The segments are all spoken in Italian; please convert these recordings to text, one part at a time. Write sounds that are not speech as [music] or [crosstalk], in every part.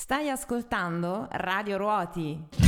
Stai ascoltando Radio Ruoti.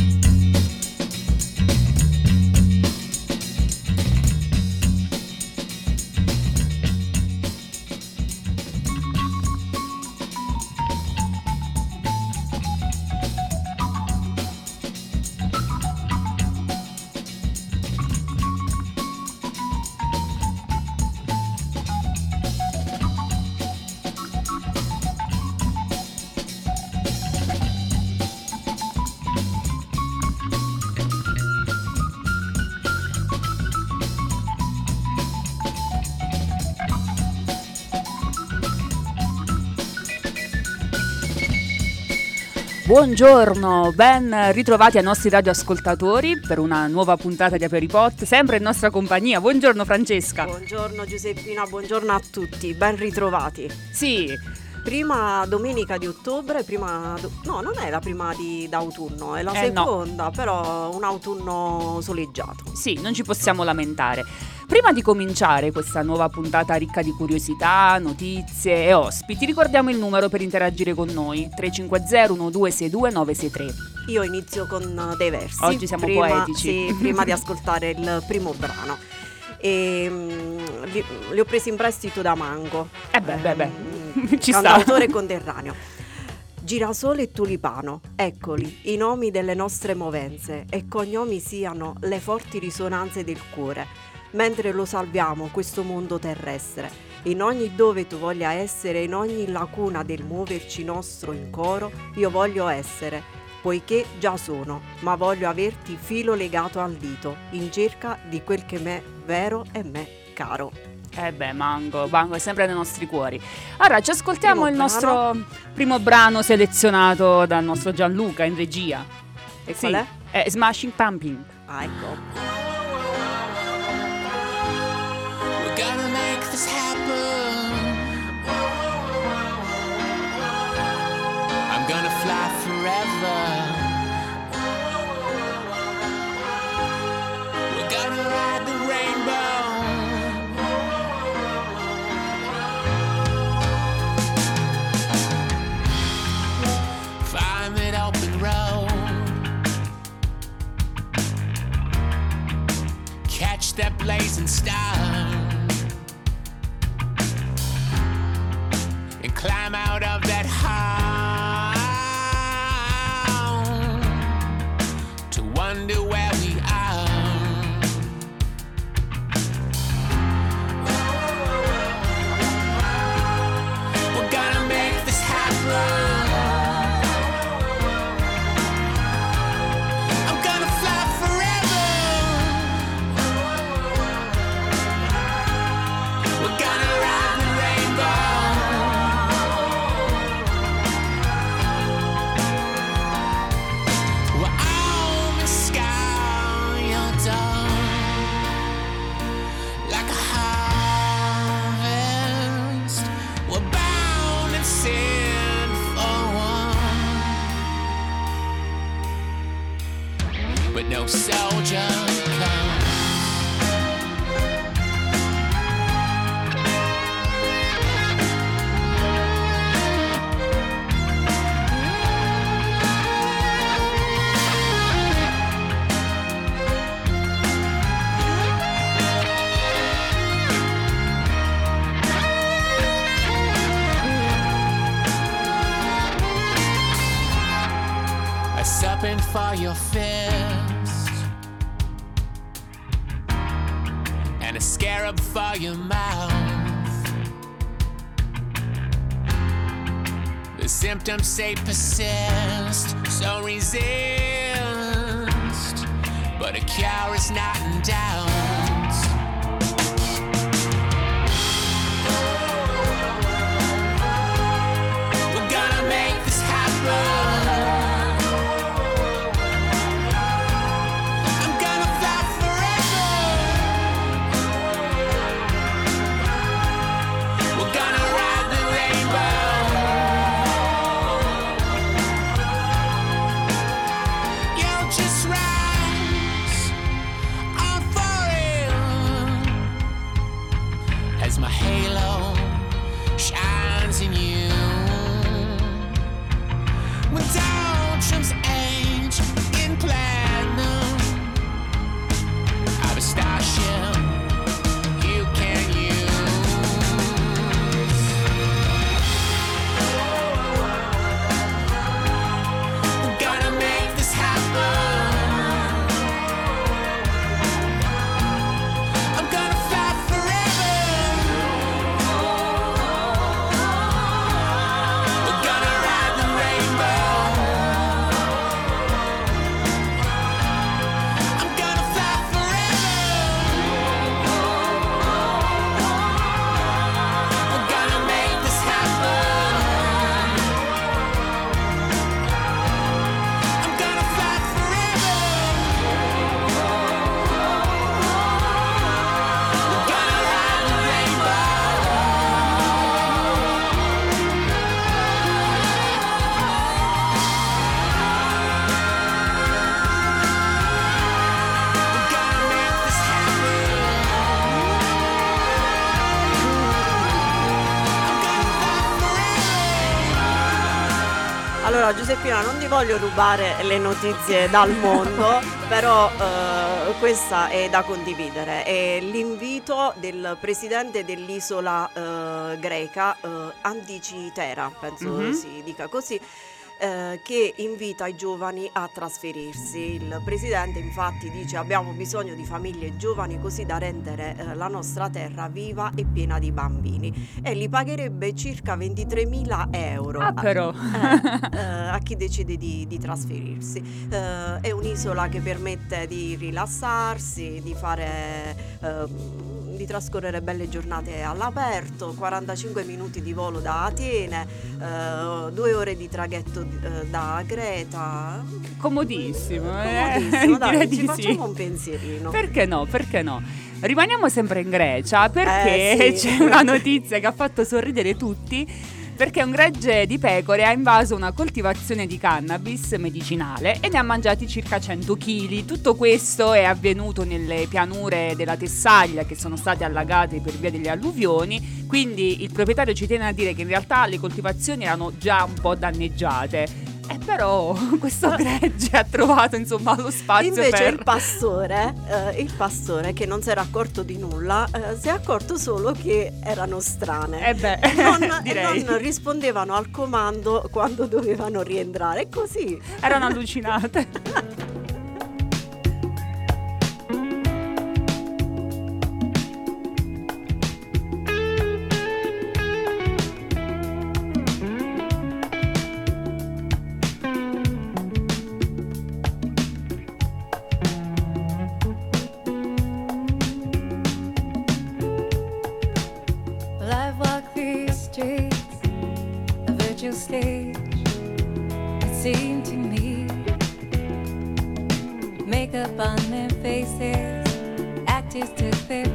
Buongiorno, ben ritrovati ai nostri radioascoltatori per una nuova puntata di Aperipot, sempre in nostra compagnia. Buongiorno Francesca. Buongiorno Giuseppina, buongiorno a tutti, ben ritrovati. Sì, Prima domenica di ottobre, prima do- no, non è la prima di, d'autunno, è la Eh, no. seconda, però un autunno soleggiato. sì, non ci possiamo lamentare. Prima di cominciare questa nuova puntata ricca di curiosità, notizie e ospiti, ricordiamo il numero per interagire con noi, 350 1262 963. Io inizio con dei versi. Oggi siamo prima, poetici. Sì, prima di [laughs] ascoltare il primo brano. E, mm, li, li ho presi in prestito da Mango. Eh beh, beh, beh, Ehm, [laughs] ci sta. cantautore conterraneo. Girasole e tulipano, eccoli, i nomi delle nostre movenze e cognomi siano le forti risonanze del cuore, mentre lo salviamo questo mondo terrestre. In ogni dove tu voglia essere, in ogni lacuna del muoverci nostro in coro, io voglio essere, poiché già sono, ma voglio averti filo legato al dito, in cerca di quel che m'è vero e m'è caro. Eh beh, Mango, Mango è sempre nei nostri cuori. Allora, ci ascoltiamo Primo il nostro primo brano selezionato dal nostro Gianluca in regia. E Sì, qual è? è Smashing Pumping. Ah, ecco. We're gonna make this happen. I'm gonna fly forever. We're gonna ride the rainbow. That blazing star. And climb out of that hole Allora Giuseppina non ti voglio rubare le notizie dal mondo, [laughs] però eh, questa è da condividere. È l'invito del presidente dell'isola eh, greca, eh, Andicitera, penso Mhm. si dica così, eh, che invita i giovani a trasferirsi. Il presidente infatti dice abbiamo bisogno di famiglie giovani così da rendere eh, la nostra terra viva e piena di bambini e li pagherebbe circa 23.000 euro Ah, a- però. eh, eh, a chi decide di, di trasferirsi. Eh, è un'isola che permette di rilassarsi, di fare... di trascorrere belle giornate all'aperto, 45 minuti di volo da Atene, eh, due ore di traghetto eh, da Creta. Comodissimo, eh? Comodissimo, [laughs] dai, Direi ci facciamo sì. un pensierino. Perché no? Perché no? Rimaniamo sempre in Grecia perché Eh, sì. [laughs] c'è una notizia che ha fatto sorridere tutti. Perché un gregge di pecore ha invaso una coltivazione di cannabis medicinale e ne ha mangiati circa 100 kg. Tutto questo è avvenuto nelle pianure della Tessaglia che sono state allagate per via delle alluvioni. Quindi il proprietario ci tiene a dire che in realtà le coltivazioni erano già un po' danneggiate. E però [laughs] questo gregge ha trovato insomma lo spazio Invece per... il pastore, eh, il pastore che non si era accorto di nulla, eh, si è accorto solo che erano strane. Eh beh, E non, [laughs] e direi. non rispondevano al comando quando dovevano rientrare. Così. Erano allucinate. [laughs]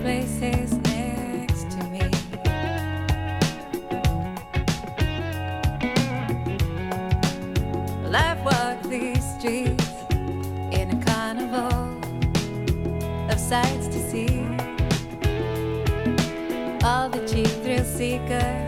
places next to me. I've walked these streets in a carnival of sights to see all the cheap thrill seekers,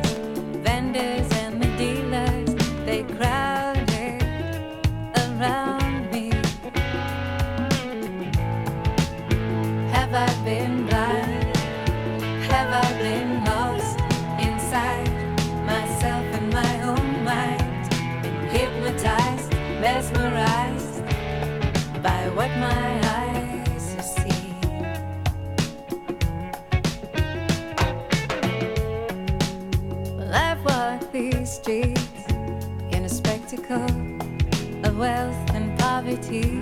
spectacle of wealth and poverty.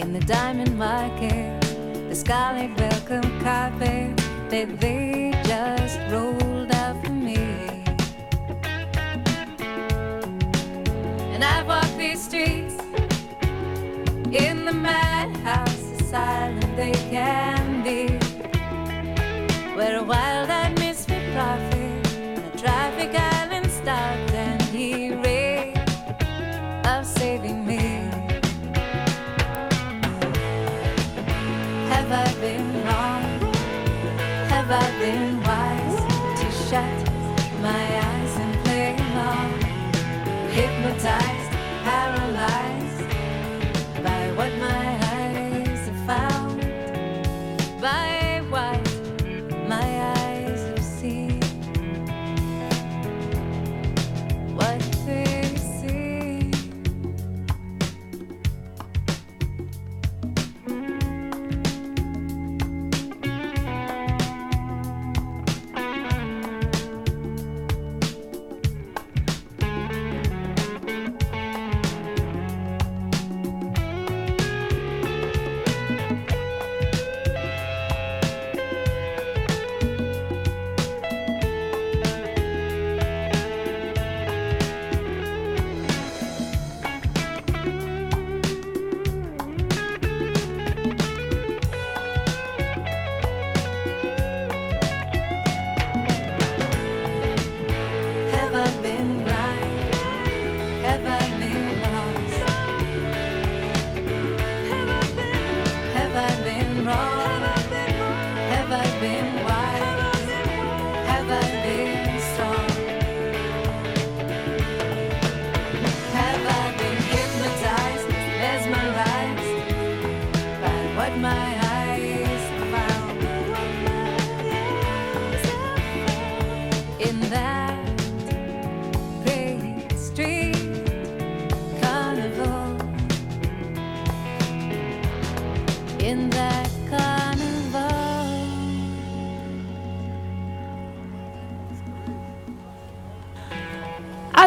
In the diamond market, the scarlet welcome carpet that they just rolled out for me. And I've walked these streets in the madhouse, silent they can be where a wild-eyed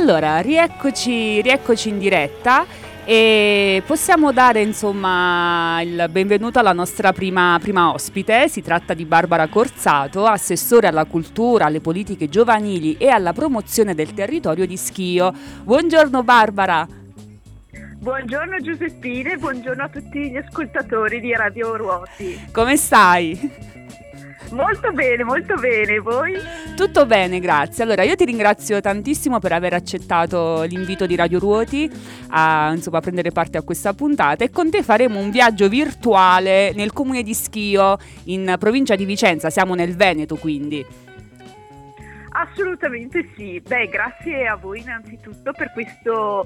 Allora, rieccoci, rieccoci in diretta e possiamo dare insomma il benvenuto alla nostra prima, prima ospite. Si tratta di Barbara Corsato, assessore alla cultura, alle politiche giovanili e alla promozione del territorio di Schio. Buongiorno Barbara. Buongiorno Giuseppine, buongiorno a tutti gli ascoltatori di Radio Ruoti. Come stai? Molto bene, molto bene, voi? Tutto bene, grazie. Allora, io ti ringrazio tantissimo per aver accettato l'invito di Radio Ruoti a insomma, prendere parte a questa puntata e con te faremo un viaggio virtuale nel comune di Schio, in provincia di Vicenza, siamo nel Veneto quindi. Assolutamente sì. Beh, grazie a voi innanzitutto per questo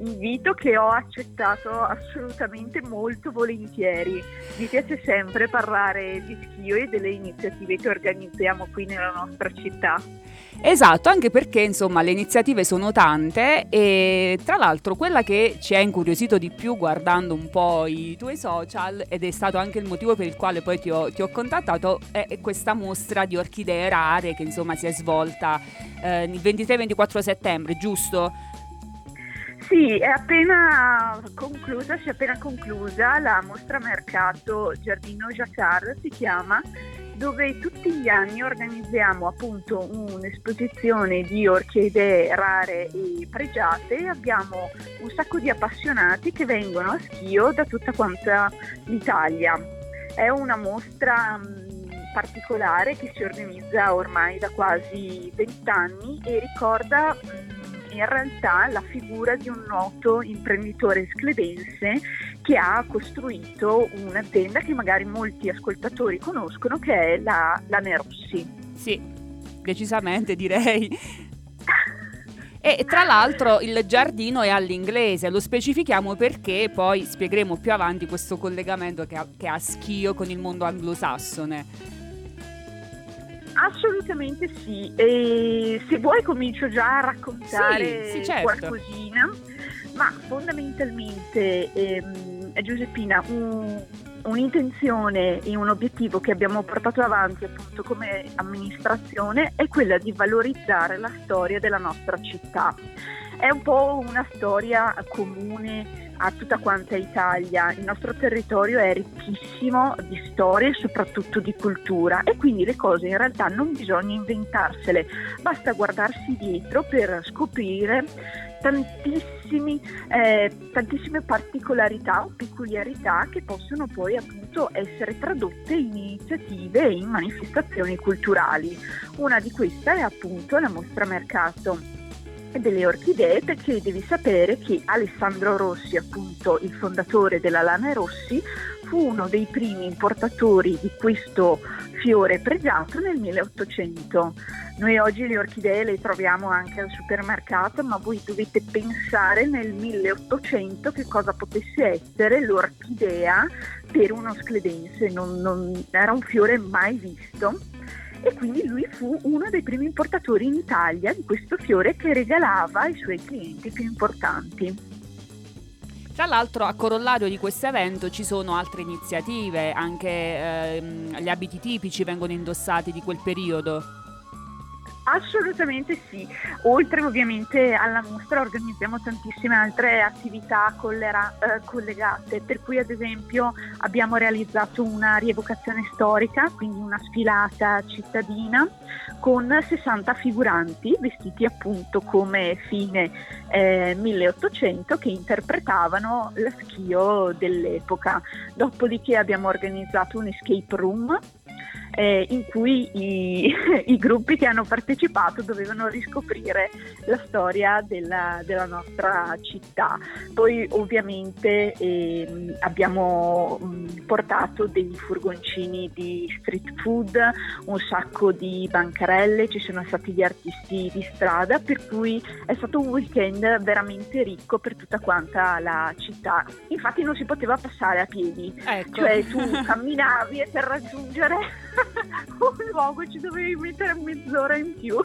invito che ho accettato assolutamente molto volentieri. Mi piace sempre parlare di Schio e delle iniziative che organizziamo qui nella nostra città. Esatto, anche perché insomma le iniziative sono tante e tra l'altro quella che ci ha incuriosito di più guardando un po' i tuoi social ed è stato anche il motivo per il quale poi ti ho, ti ho contattato è questa mostra di orchidee rare che insomma si è svolta eh, il 23-24 settembre, giusto? Sì, è appena conclusa, si è appena conclusa la mostra mercato Giardino Jacquard si chiama dove tutti gli anni organizziamo appunto un'esposizione di orchidee rare e pregiate. Abbiamo un sacco di appassionati che vengono a Schio da tutta quanta l'Italia. È una mostra particolare che si organizza ormai da quasi vent'anni e ricorda in realtà la figura di un noto imprenditore scledense che ha costruito un'azienda che magari molti ascoltatori conoscono che è la, la Nerossi. Sì, decisamente direi. E tra l'altro il giardino è all'inglese, lo specifichiamo perché poi spiegheremo più avanti questo collegamento che ha, che ha Schio con il mondo anglosassone. Assolutamente sì, e se vuoi comincio già a raccontare sì, sì, certo. qualcosina, ma fondamentalmente ehm, Giuseppina, un, un'intenzione e un obiettivo che abbiamo portato avanti appunto come amministrazione è quella di valorizzare la storia della nostra città. È un po' una storia comune a tutta quanta Italia. Il nostro territorio è ricchissimo di storie e soprattutto di cultura e quindi le cose in realtà non bisogna inventarsele, basta guardarsi dietro per scoprire tantissime particolarità o peculiarità che possono poi appunto essere tradotte in iniziative e in manifestazioni culturali. Una di queste è appunto la mostra mercato delle orchidee perché devi sapere che Alessandro Rossi, appunto il fondatore della Lana Rossi, fu uno dei primi importatori di questo fiore pregiato nel 1800. Noi oggi le orchidee le troviamo anche al supermercato, ma voi dovete pensare nel 1800 che cosa potesse essere l'orchidea per uno scledense, non, non, era un fiore mai visto e quindi lui fu uno dei primi importatori in Italia di questo fiore che regalava ai suoi clienti più importanti. Tra l'altro a corollario di questo evento ci sono altre iniziative, anche ehm, gli abiti tipici vengono indossati di quel periodo. Assolutamente sì, oltre ovviamente alla mostra organizziamo tantissime altre attività collera- eh, collegate, per cui ad esempio abbiamo realizzato una rievocazione storica, quindi una sfilata cittadina con 60 figuranti vestiti appunto come fine eh, 1800 che interpretavano la schio dell'epoca. Dopodiché abbiamo organizzato un escape room eh, in cui i, [laughs] i, gruppi che hanno partecipato dovevano riscoprire la storia della, della nostra città. Poi ovviamente eh, abbiamo mh, portato dei furgoncini di street food, un sacco di bancarelle, ci sono stati gli artisti di strada, per cui è stato un weekend veramente ricco per tutta quanta la città. Infatti non si poteva passare a piedi, ecco. cioè tu [laughs] camminavi e per raggiungere [laughs] un luogo ci dovevi mettere mezz'ora in più.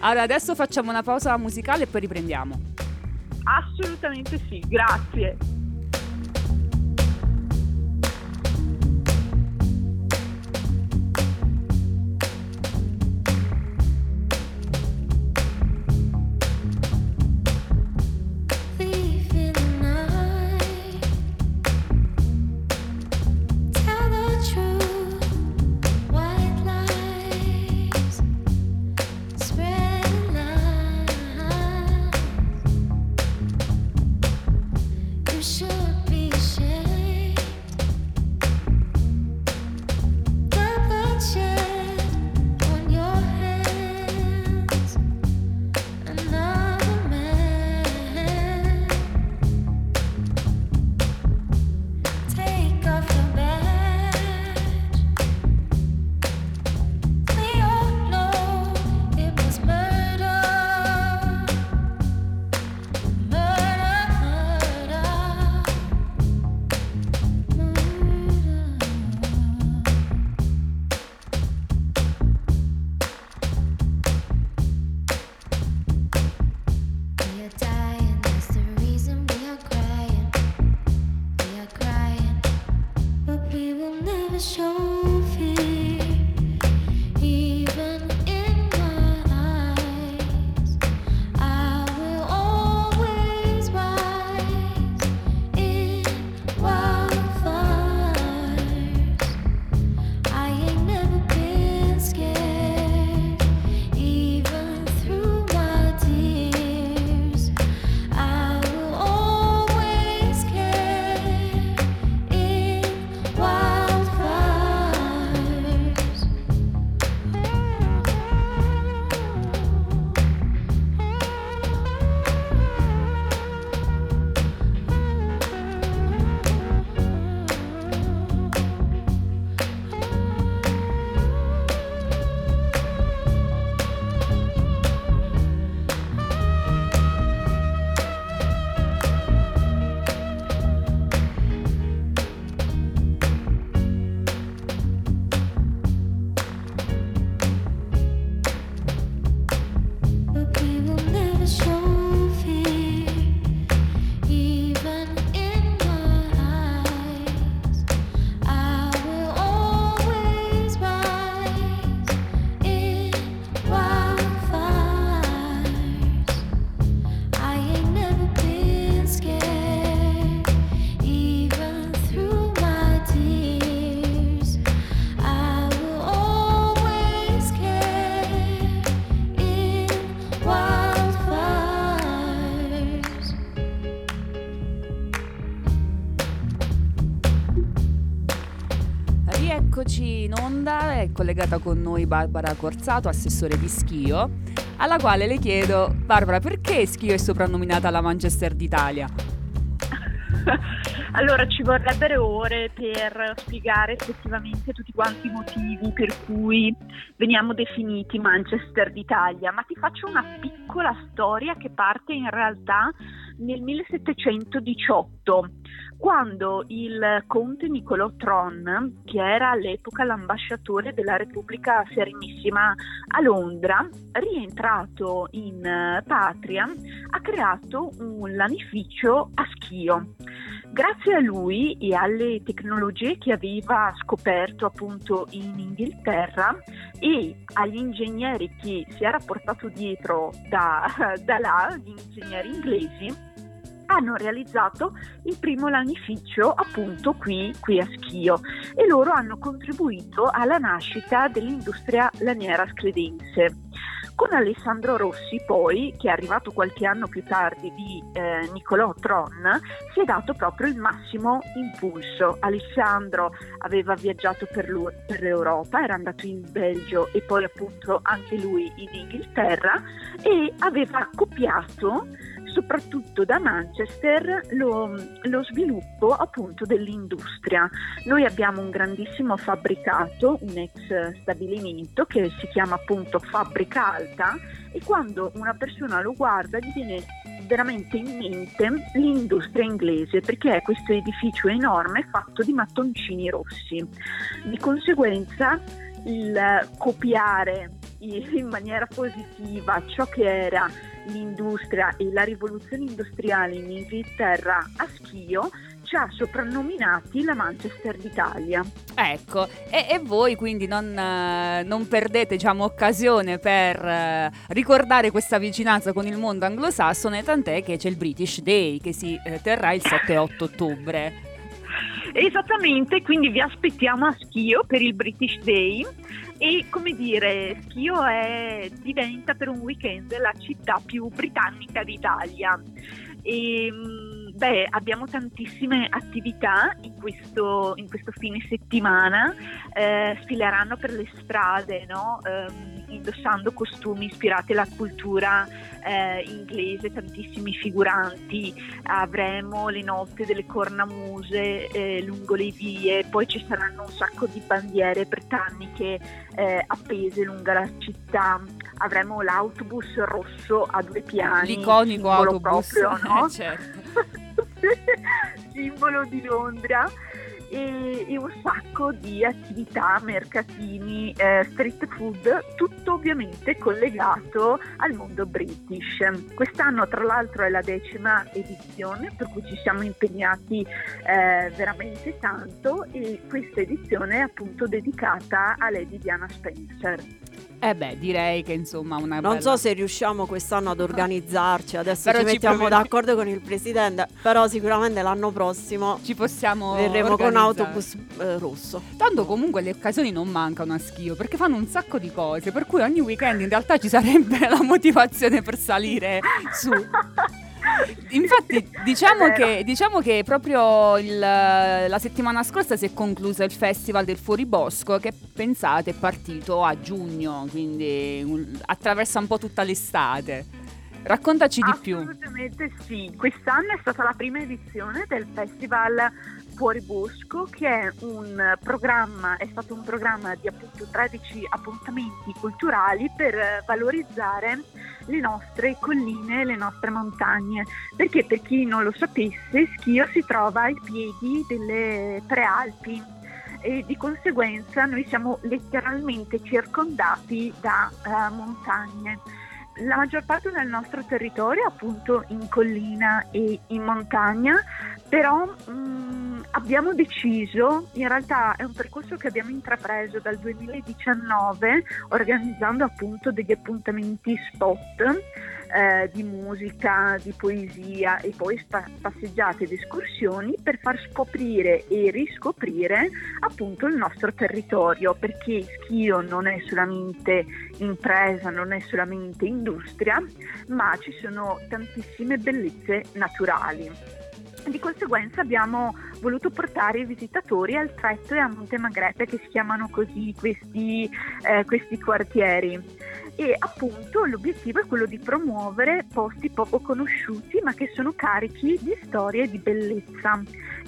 Allora, adesso facciamo una pausa musicale e poi riprendiamo. Assolutamente sì, grazie. Eccoci in onda, è collegata con noi Barbara Corzato, assessore di Schio, alla quale le chiedo, Barbara, perché Schio è soprannominata la Manchester d'Italia? [laughs] Allora ci vorrebbero ore per spiegare effettivamente tutti quanti i motivi per cui veniamo definiti Manchester d'Italia, ma ti faccio una piccola storia che parte in realtà nel 1718 quando il conte Niccolò Tron, che era all'epoca l'ambasciatore della Repubblica Serenissima a Londra, rientrato in eh, patria, ha creato un lanificio a Schio. Grazie a lui e alle tecnologie che aveva scoperto appunto in Inghilterra e agli ingegneri che si era portato dietro da, [laughs] da là, gli ingegneri inglesi, hanno realizzato il primo lanificio appunto qui, qui, a Schio e loro hanno contribuito alla nascita dell'industria laniera scledense. Con Alessandro Rossi poi, che è arrivato qualche anno più tardi di eh, Niccolò Tron, si è dato proprio il massimo impulso. Alessandro aveva viaggiato per, lui, per l'Europa, era andato in Belgio e poi appunto anche lui in Inghilterra e aveva copiato soprattutto da Manchester lo, lo, sviluppo appunto dell'industria. Noi abbiamo un grandissimo fabbricato, un ex stabilimento che si chiama appunto Fabbrica Alta e quando una persona lo guarda gli viene veramente in mente l'industria inglese perché è questo edificio enorme fatto di mattoncini rossi. Di conseguenza il copiare in maniera positiva ciò che era l'industria e la rivoluzione industriale in Inghilterra a Schio ci ha soprannominati la Manchester d'Italia. Ecco, e, e voi quindi non, eh, non perdete diciamo, occasione per eh, ricordare questa vicinanza con il mondo anglosassone, tant'è che c'è il British Day che si eh, terrà il 7 e 8 ottobre. Esattamente, quindi vi aspettiamo a Schio per il British Day e come dire, Schio è, diventa per un weekend la città più britannica d'Italia. E, mm, beh, abbiamo tantissime attività in questo, in questo fine settimana, eh, sfileranno per le strade, no? eh, indossando costumi ispirati alla cultura eh, inglese, tantissimi figuranti, avremo le notte delle cornamuse eh, lungo le vie, poi ci saranno un sacco di bandiere britanniche eh, appese lungo la città, avremo l'autobus rosso a due piani, l'iconico autobus, proprio, no? [laughs] certo. [laughs] [laughs] simbolo di Londra e, e, un sacco di attività, mercatini, eh, street food, tutto ovviamente collegato al mondo british. Quest'anno tra l'altro è la decima edizione per cui ci siamo impegnati eh, veramente tanto e questa edizione è appunto dedicata a Lady Diana Spencer. Eh beh, direi che insomma una Non bella... so se riusciamo quest'anno ad organizzarci, adesso però ci mettiamo ci d'accordo con il presidente, però sicuramente l'anno prossimo ci possiamo verremo con autobus eh, rosso. Tanto comunque le occasioni non mancano a Schio, perché fanno un sacco di cose, per cui ogni weekend in realtà ci sarebbe [laughs] la motivazione per salire su. Infatti, diciamo che, diciamo che, proprio il, la settimana scorsa si è concluso il Festival del Fuoribosco, che pensate è partito a giugno, quindi un, attraversa un po' tutta l'estate. Raccontaci di più. Assolutamente sì, quest'anno è stata la prima edizione del Festival Fuori Bosco che è un programma, è stato un programma di appunto 13 appuntamenti culturali per valorizzare le nostre colline, le nostre montagne, perché per chi non lo sapesse Schio si trova ai piedi delle prealpi e di conseguenza noi siamo letteralmente circondati da uh, montagne. La maggior parte del nostro territorio è appunto in collina e in montagna, però mh, mm, abbiamo deciso, in realtà è un percorso che abbiamo intrapreso dal 2019 organizzando appunto degli appuntamenti spot eh, di musica, di poesia e poi spa- passeggiate ed escursioni per far scoprire e riscoprire appunto il nostro territorio perché Schio non è solamente impresa, non è solamente industria, ma ci sono tantissime bellezze naturali. Di conseguenza abbiamo voluto portare i visitatori al Tretto e a Montemagrete che si chiamano così questi, eh, questi quartieri e appunto l'obiettivo è quello di promuovere posti poco conosciuti ma che sono carichi di storie e di bellezza.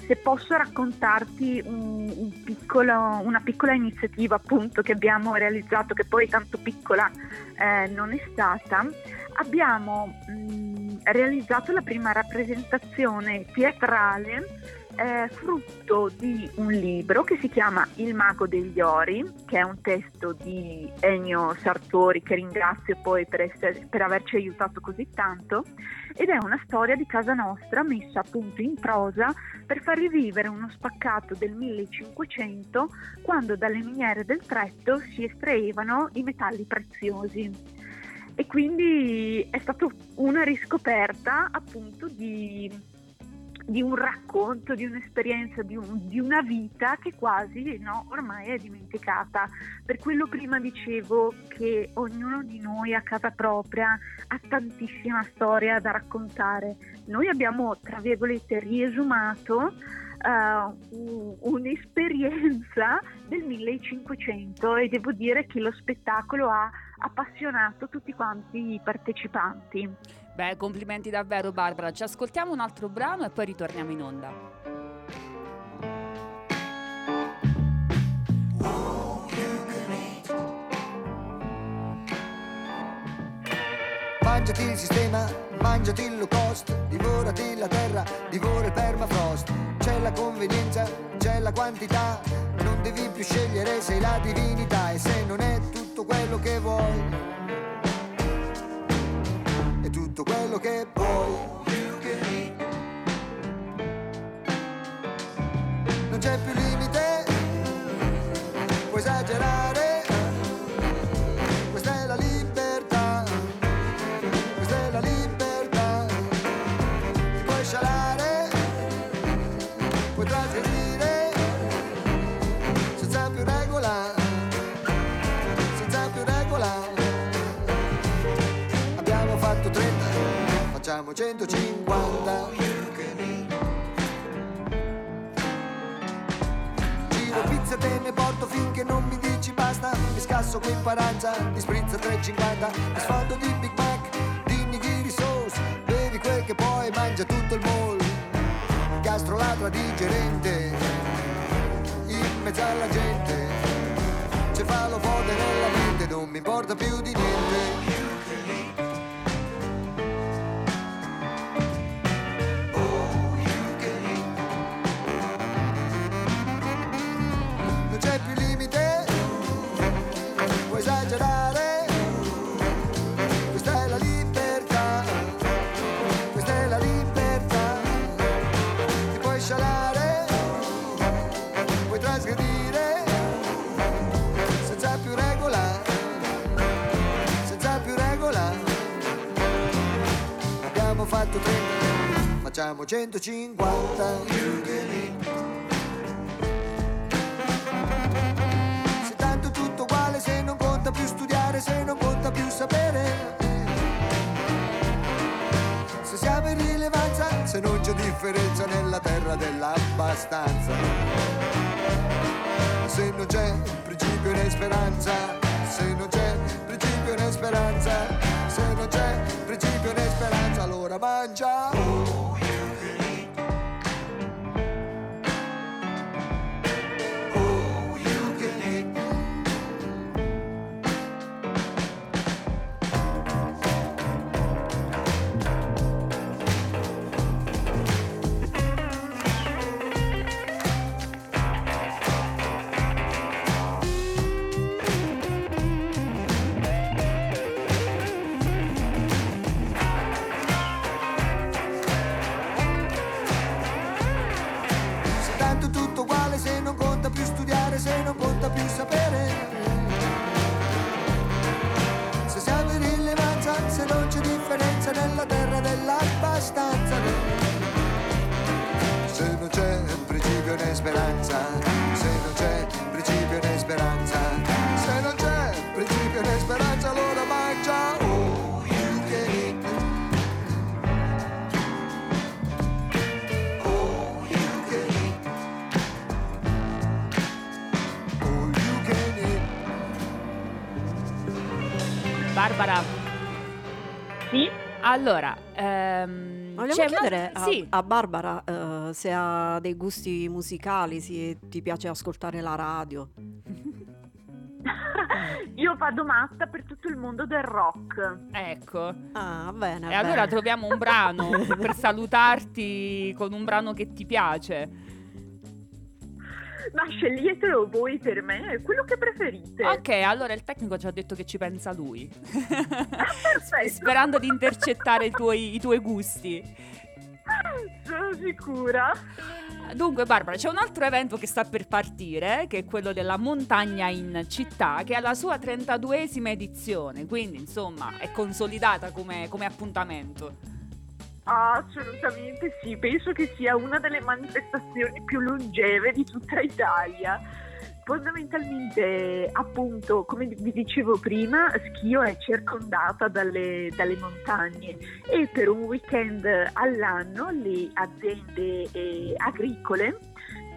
Se posso raccontarti un, un piccolo, una piccola iniziativa appunto che abbiamo realizzato, che poi tanto piccola eh, non è stata, abbiamo mh, realizzato la prima rappresentazione teatrale eh, frutto di un libro che si chiama Il mago degli ori, che è un testo di Ennio Sartori che ringrazio poi per, essere, per averci aiutato così tanto ed è una storia di casa nostra messa appunto in prosa per far rivivere uno spaccato del 1500 quando dalle miniere del Tretto si estraevano i metalli preziosi. E quindi è stata una riscoperta appunto di, di un racconto, di un'esperienza, di, un, di una vita che quasi no, ormai è dimenticata. Per quello prima dicevo che ognuno di noi a casa propria ha tantissima storia da raccontare. Noi abbiamo, tra virgolette, riesumato uh, un'esperienza del 1500 e devo dire che lo spettacolo ha appassionato tutti quanti i partecipanti. Beh, complimenti davvero Barbara. Ci ascoltiamo un altro brano e poi ritorniamo in onda. Mangiati il sistema, mangiati il low cost, divorati la terra, divora il permafrost. C'è la convenienza, c'è la quantità, non devi più scegliere, sei la divinità e se non è tutto quello che vuoi, tutto quello che puoi. Non c'è più limite, puoi esagerare, facciamo 150. Giro pizza te ne porto finché non mi dici basta. Mi scasso qui paranza, mi sprizza 3,50 Mi sfondo di Big Mac, di nigiri sauce Bevi quel che puoi, mangia tutto il mall. Gastroladra digerente In mezzo alla gente. Cefalo forte nella mente Non mi importa più di niente 130, facciamo 150. Se tanto è tutto uguale, se non conta più studiare, se non conta più sapere. Se siamo in rilevanza, se non c'è differenza nella terra dell'abbastanza. Se non c'è principio né speranza, se non c'è principio né speranza, se non c'è principio né speranza, allora mangia. Allora, ehm, Vogliamo c'è una- chiedere a, Sì, a Barbara eh, se ha dei gusti musicali, se ti piace ascoltare la radio. [laughs] Io vado matta per tutto il mondo del rock. ecco. Ah, bene. E allora bene. troviamo un brano [laughs] per salutarti con un brano che ti piace. Ma sceglietelo voi per me, è quello che preferite. Ok, allora il tecnico ci ha detto che ci pensa lui. [laughs] Perfetto. Sperando di intercettare i tuoi, i tuoi gusti. Sono sicura. Dunque, Barbara, c'è un altro evento che sta per partire, che è quello della montagna in città, che ha la sua 32esima edizione, quindi insomma è consolidata come, come appuntamento. Assolutamente sì, penso che sia una delle manifestazioni più longeve di tutta Italia. Fondamentalmente, appunto, come vi dicevo prima, Schio è circondata dalle, dalle montagne e per un weekend all'anno le aziende eh, agricole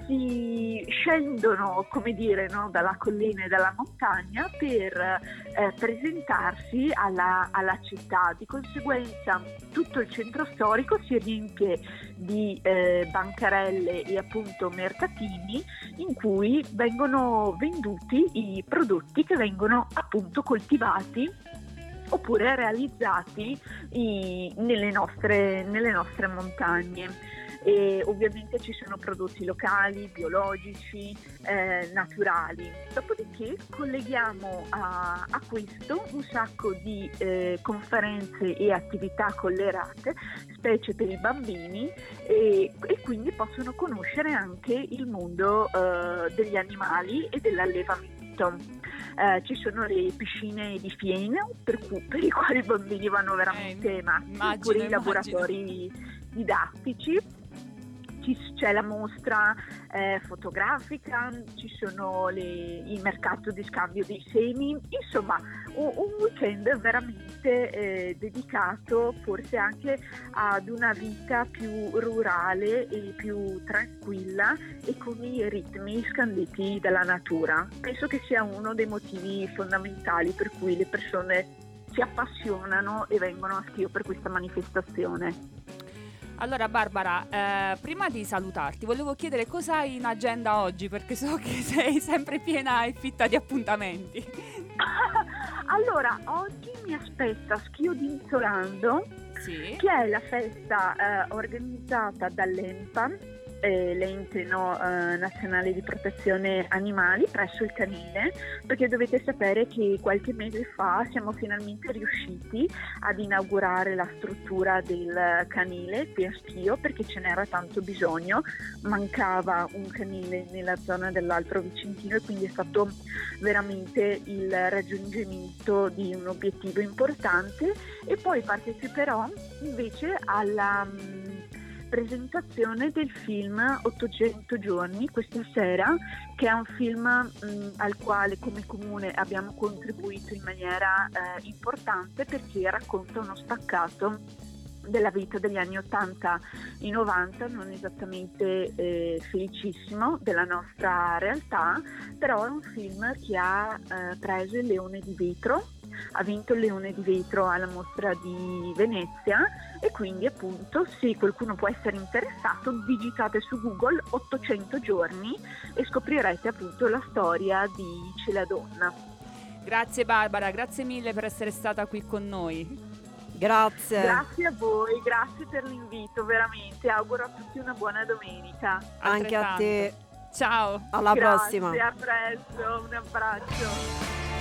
si scendono, come dire, no, dalla collina e dalla montagna per eh, presentarsi alla, alla città. Di conseguenza tutto il centro storico si riempie di eh, bancarelle e appunto mercatini in cui vengono venduti i prodotti che vengono appunto coltivati oppure realizzati i- nelle, nostre, nelle nostre montagne. E ovviamente ci sono prodotti locali, biologici, eh, naturali. Dopodiché colleghiamo a, a questo un sacco di eh, conferenze e attività collerate, specie per i bambini, e, e quindi possono conoscere anche il mondo eh, degli animali e dell'allevamento. Eh, ci sono le piscine di Fiena per, cui- per i quali i bambini vanno veramente Eh, matti, oppure i laboratori didattici. Ci- c'è la mostra eh, fotografica, ci sono le- il mercato di scambio dei semi, insomma un, un weekend veramente eh, dedicato forse anche ad una vita più rurale e più tranquilla e con i ritmi scanditi dalla natura. Penso che sia uno dei motivi fondamentali per cui le persone si appassionano e vengono a Schio per questa manifestazione. Allora Barbara, eh, prima di salutarti volevo chiedere cosa hai in agenda oggi perché so che [laughs] sei sempre piena e fitta di appuntamenti. [laughs] allora, oggi mi aspetta Schio di Inzolando, Sì. che è la festa eh, organizzata dall'ENPA, eh, l'ente no, eh, nazionale di protezione animali, presso il canile, perché dovete sapere che qualche mese fa siamo finalmente riusciti ad inaugurare la struttura del canile a Schio perché ce n'era tanto bisogno, mancava un canile nella zona dell'Altro Vicentino e quindi è stato veramente il raggiungimento di un obiettivo importante. E poi parteciperò invece alla mm, presentazione del film 800 giorni questa sera che è un film mm, al quale come comune abbiamo contribuito in maniera eh, importante perché racconta uno staccato della vita degli anni 80 e 90, non esattamente eh, felicissimo della nostra realtà, però è un film che ha eh, preso il Leone di Vetro, ha vinto il Leone di Vetro alla mostra di Venezia e quindi appunto se qualcuno può essere interessato digitate su Google 800 giorni e scoprirete appunto la storia di Celadonna. Grazie Barbara, grazie mille per essere stata qui con noi. Grazie. Grazie a voi, grazie per l'invito, veramente. Auguro a tutti una buona domenica. Anche a te. Ciao. Alla grazie, prossima. a presto, un abbraccio.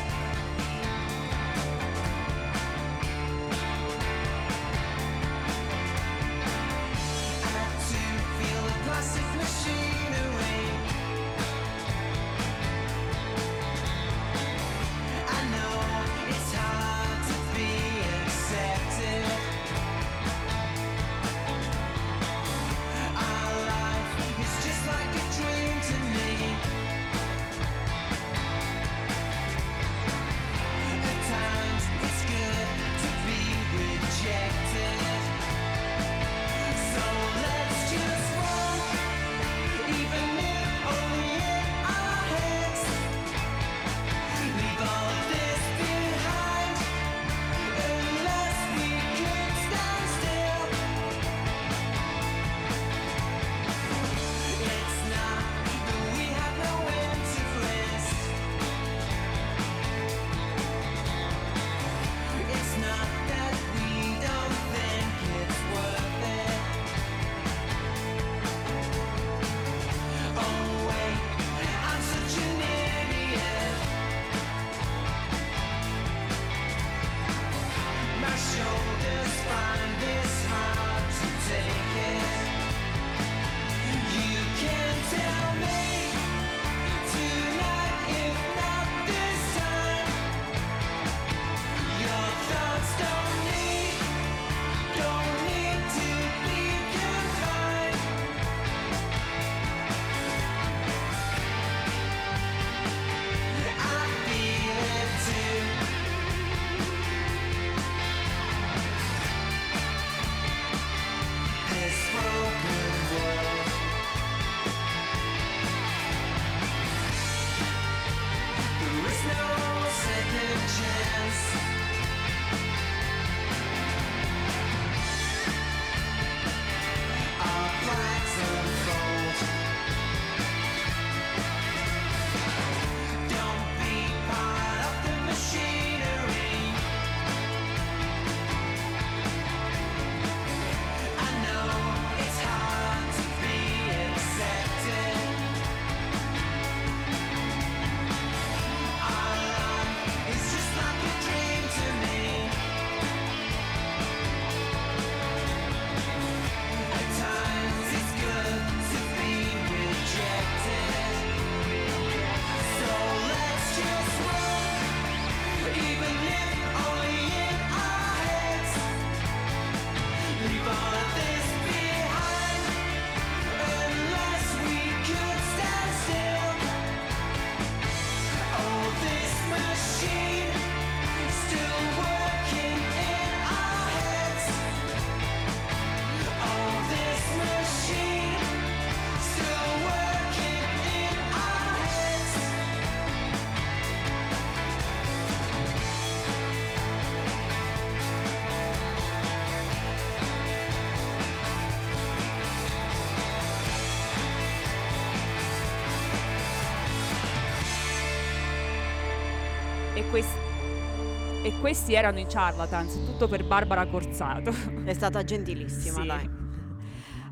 Questi erano i charlatans, tutto per Barbara Corsato. È stata gentilissima, Sì. dai.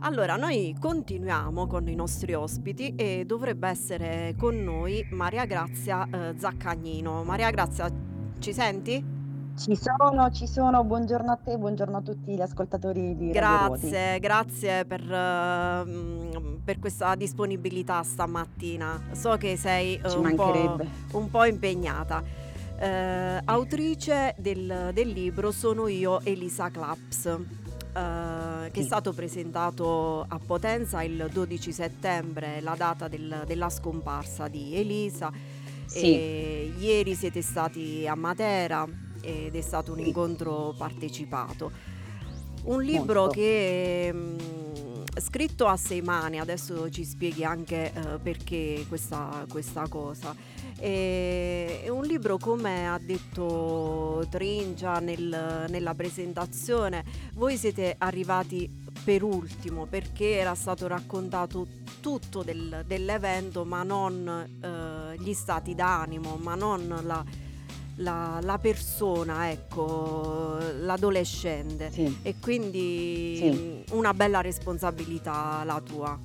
Allora, noi continuiamo con i nostri ospiti e dovrebbe essere con noi Maria Grazia eh, Zaccagnino. Maria Grazia, ci senti? Ci sono, ci sono, buongiorno a te, buongiorno a tutti gli ascoltatori di Radio Ruoti. Grazie, grazie per, mm, per questa disponibilità stamattina. So che sei Ci un, po', un po' impegnata. Eh, autrice del, del libro Sono io Elisa Claps, eh, che è stato presentato a Potenza il 12 settembre, la data del- della scomparsa di Elisa. Sì. E ieri siete stati a Matera ed è stato un Sì. incontro partecipato. Un libro Molto. che mm, scritto a sei mani, adesso ci spieghi anche eh, perché questa, questa cosa. E- È un libro, come ha detto Tringia nel- nella presentazione, voi siete arrivati per ultimo perché era stato raccontato tutto del- dell'evento, ma non eh, gli stati d'animo, ma non la, la- la persona, ecco, l'adolescente. Sì. E quindi Sì. una bella responsabilità la tua.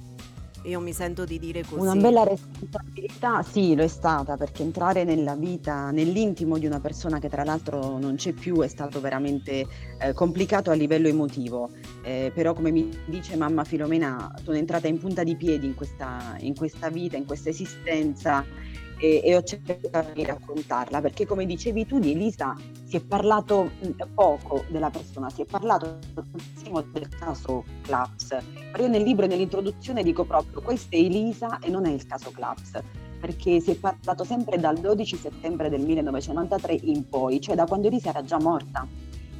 Io mi sento di dire così. Una bella responsabilità, sì, lo è stata, perché entrare nella vita, nell'intimo di una persona che tra l'altro non c'è più è stato veramente eh, complicato a livello emotivo. Eh, però come mi dice mamma Filomena, sono entrata in punta di piedi in questa, in questa vita, in questa esistenza e, e ho cercato di raccontarla, perché come dicevi tu di Elisa si è parlato poco della persona, si è parlato tantissimo del caso Claps. Ma io nel libro e nell'introduzione dico proprio questa è Elisa e non è il caso Claps, perché si è parlato sempre dal 12 settembre del 1993 in poi, cioè da quando Elisa era già morta.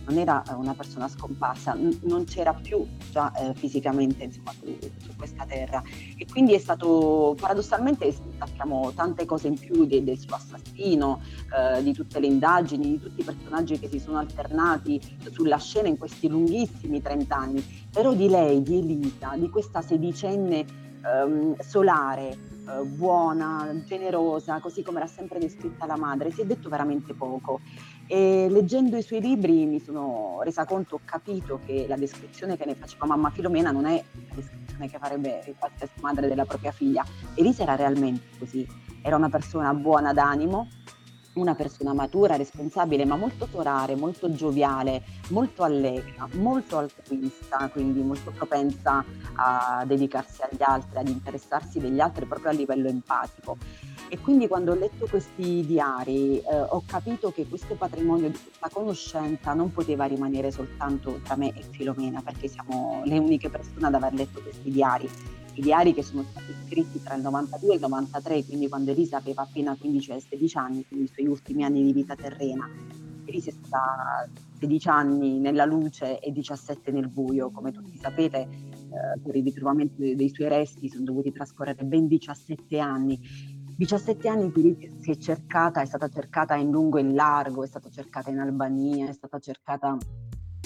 Non era eh, una persona scomparsa, n- non c'era più già eh, fisicamente insomma, su, su questa terra e quindi è stato paradossalmente sappiamo tante cose in più de- del suo assassino, eh, di tutte le indagini, di tutti i personaggi che si sono alternati sulla scena in questi lunghissimi 30 anni, però di lei, di Elisa, di questa sedicenne ehm, solare, eh, buona, generosa, così come era sempre descritta la madre, si è detto veramente poco. E leggendo i suoi libri mi sono resa conto, ho capito che la descrizione che ne faceva mamma Filomena non è la descrizione che farebbe qualsiasi madre della propria figlia. Elisa era realmente così, era una persona buona d'animo, una persona matura, responsabile, ma molto solare, molto gioviale, molto allegra, molto altruista, quindi molto propensa a dedicarsi agli altri, ad interessarsi degli altri proprio a livello empatico. E quindi quando ho letto questi diari eh, ho capito che questo patrimonio di questa conoscenza non poteva rimanere soltanto tra me e Filomena, perché siamo le uniche persone ad aver letto questi diari. I diari che sono stati scritti tra il 92 e il 93, quindi quando Elisa aveva appena 15 e 16 anni, quindi i suoi ultimi anni di vita terrena. Elisa è stata 16 anni nella luce e 17 nel buio, come tutti sapete, eh, per il ritrovamento dei, dei suoi resti sono dovuti trascorrere ben 17 anni. 17 anni in cui si è cercata, è stata cercata in lungo e in largo, è stata cercata in Albania, è stata cercata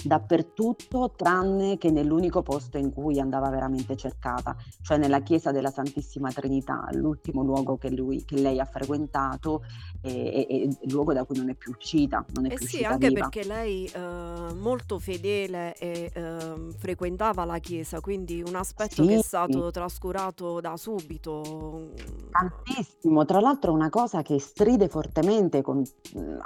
dappertutto tranne che nell'unico posto in cui andava veramente cercata, cioè nella chiesa della Santissima Trinità, l'ultimo luogo che, lui, che lei ha frequentato e, e- e il luogo da cui non è più uscita, non è Eh più sì, anche viva. perché lei eh, molto fedele e ehm, frequentava la chiesa, quindi un aspetto che è Sì. stato trascurato da subito. Tantissimo, tra l'altro è una cosa che stride fortemente con-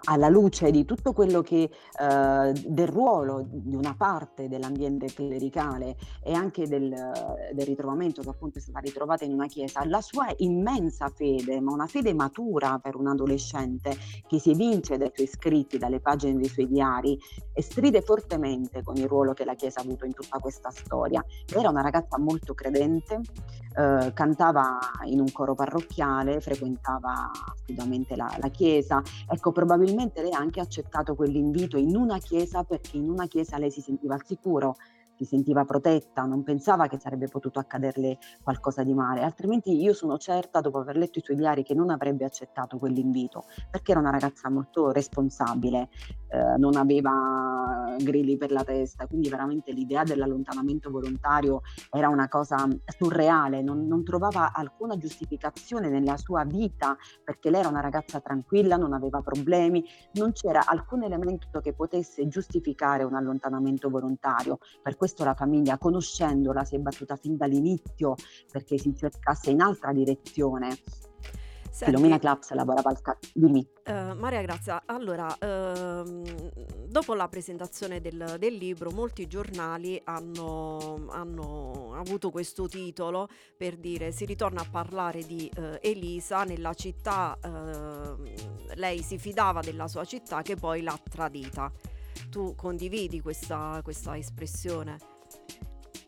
alla luce di tutto quello che eh, del ruolo di una parte dell'ambiente clericale e anche del, del ritrovamento che appunto è stata ritrovata in una chiesa, la sua immensa fede, ma una fede matura per un adolescente che si evince dai suoi scritti, dalle pagine dei suoi diari e stride fortemente con il ruolo che la chiesa ha avuto in tutta questa storia. Era una ragazza molto credente, eh, cantava in un coro parrocchiale, frequentava assiduamente la, la chiesa. Ecco, probabilmente lei ha anche accettato quell'invito in una chiesa perché in una chiesa lei si sentiva al sicuro, si sentiva protetta, non pensava che sarebbe potuto accaderle qualcosa di male, altrimenti io sono certa, dopo aver letto i suoi diari, che non avrebbe accettato quell'invito, perché era una ragazza molto responsabile, eh, non aveva grilli per la testa, quindi veramente l'idea dell'allontanamento volontario era una cosa surreale, non, non trovava alcuna giustificazione nella sua vita, perché lei era una ragazza tranquilla, non aveva problemi, non c'era alcun elemento che potesse giustificare un allontanamento volontario. Per questo la famiglia, conoscendola, si è battuta fin dall'inizio perché si cercasse in altra direzione. Senti, Filomena Claps lavorava al ca- dimmi. eh, Maria Grazia, allora, ehm, dopo la presentazione del, del libro, molti giornali hanno, hanno avuto questo titolo per dire si ritorna a parlare di eh, Elisa nella città, ehm, lei si fidava della sua città che poi l'ha tradita. Tu condividi questa, questa espressione?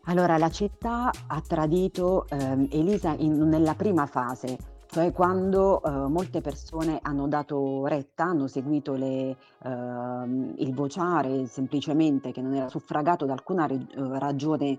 Allora, la città ha tradito ehm, Elisa in- nella prima fase, cioè quando eh, molte persone hanno dato retta, hanno seguito le, ehm, il vociare semplicemente che non era suffragato da alcuna re- eh, ragione eh,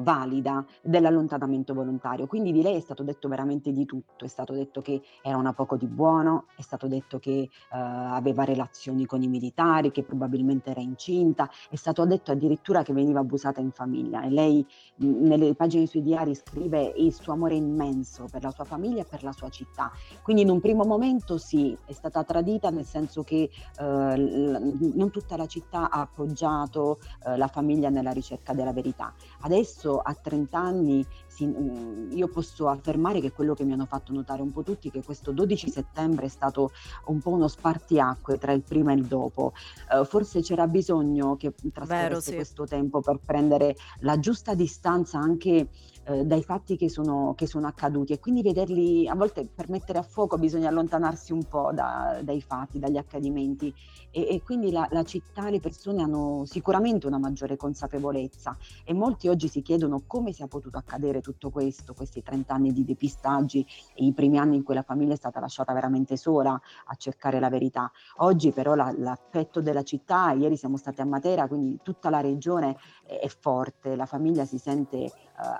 valida dell'allontanamento volontario. Quindi di lei è stato detto veramente di tutto, è stato detto che era una poco di buono, è stato detto che eh, aveva relazioni con i militari, che probabilmente era incinta, è stato detto addirittura che veniva abusata in famiglia. E lei mh, nelle pagine suoi diari scrive il suo amore immenso per la sua famiglia e per la sua città. Quindi in un primo momento sì, è stata tradita nel senso che eh, non tutta la città ha appoggiato eh, la famiglia nella ricerca della verità. Adesso a 30 anni si- mm, io posso affermare che quello che mi hanno fatto notare un po' tutti è che questo 12 settembre è stato un po' uno spartiacque tra il prima e il dopo. Eh, forse c'era bisogno che trascorresse sì. questo tempo per prendere la giusta distanza anche eh, dai fatti che sono, che sono accaduti e quindi vederli, a volte per mettere a fuoco bisogna allontanarsi un po' da- dai fatti, dagli accadimenti e, e quindi la, la città, le persone hanno sicuramente una maggiore consapevolezza e molti oggi si chiedono come sia potuto accadere tutto questo, questi 30 anni di depistaggi e i primi anni in cui la famiglia è stata lasciata veramente sola a cercare la verità. Oggi però la- l'affetto della città, ieri siamo stati a Matera, quindi tutta la regione è, è forte, la famiglia si sente eh,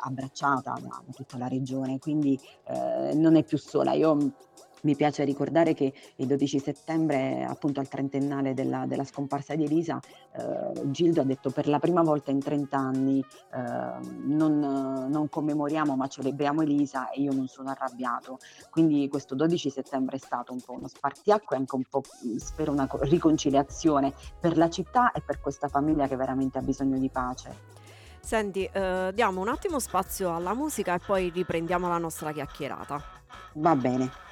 abbracciata da tutta la regione, quindi eh, non è più sola. Io mi piace ricordare che il 12 settembre, appunto al trentennale della, della scomparsa di Elisa, eh, Gildo ha detto per la prima volta in 30 anni eh, non, non commemoriamo ma celebriamo Elisa e io non sono arrabbiato. Quindi questo 12 settembre è stato un po' uno spartiacque anche un po', spero, una co- riconciliazione per la città e per questa famiglia che veramente ha bisogno di pace. Senti, eh, diamo un attimo spazio alla musica e poi riprendiamo la nostra chiacchierata. Va bene.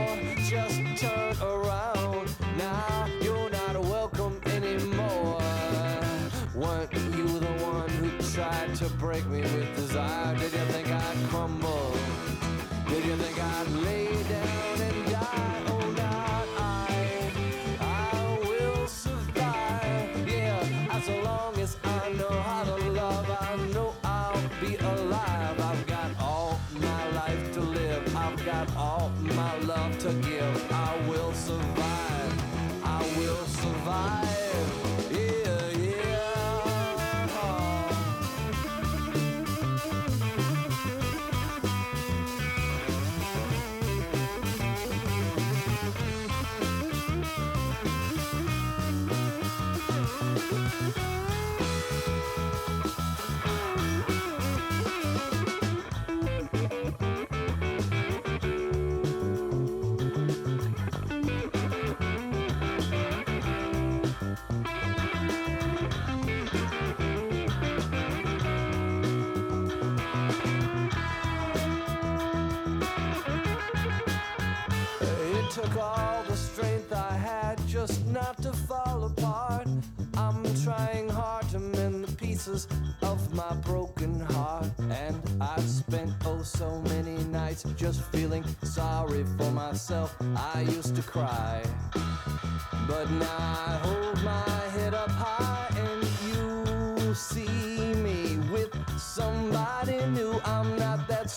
Break me with pieces of my broken heart. And I've spent oh so many nights just feeling sorry for myself. I used to cry. But now I hold my head up high and you see me with somebody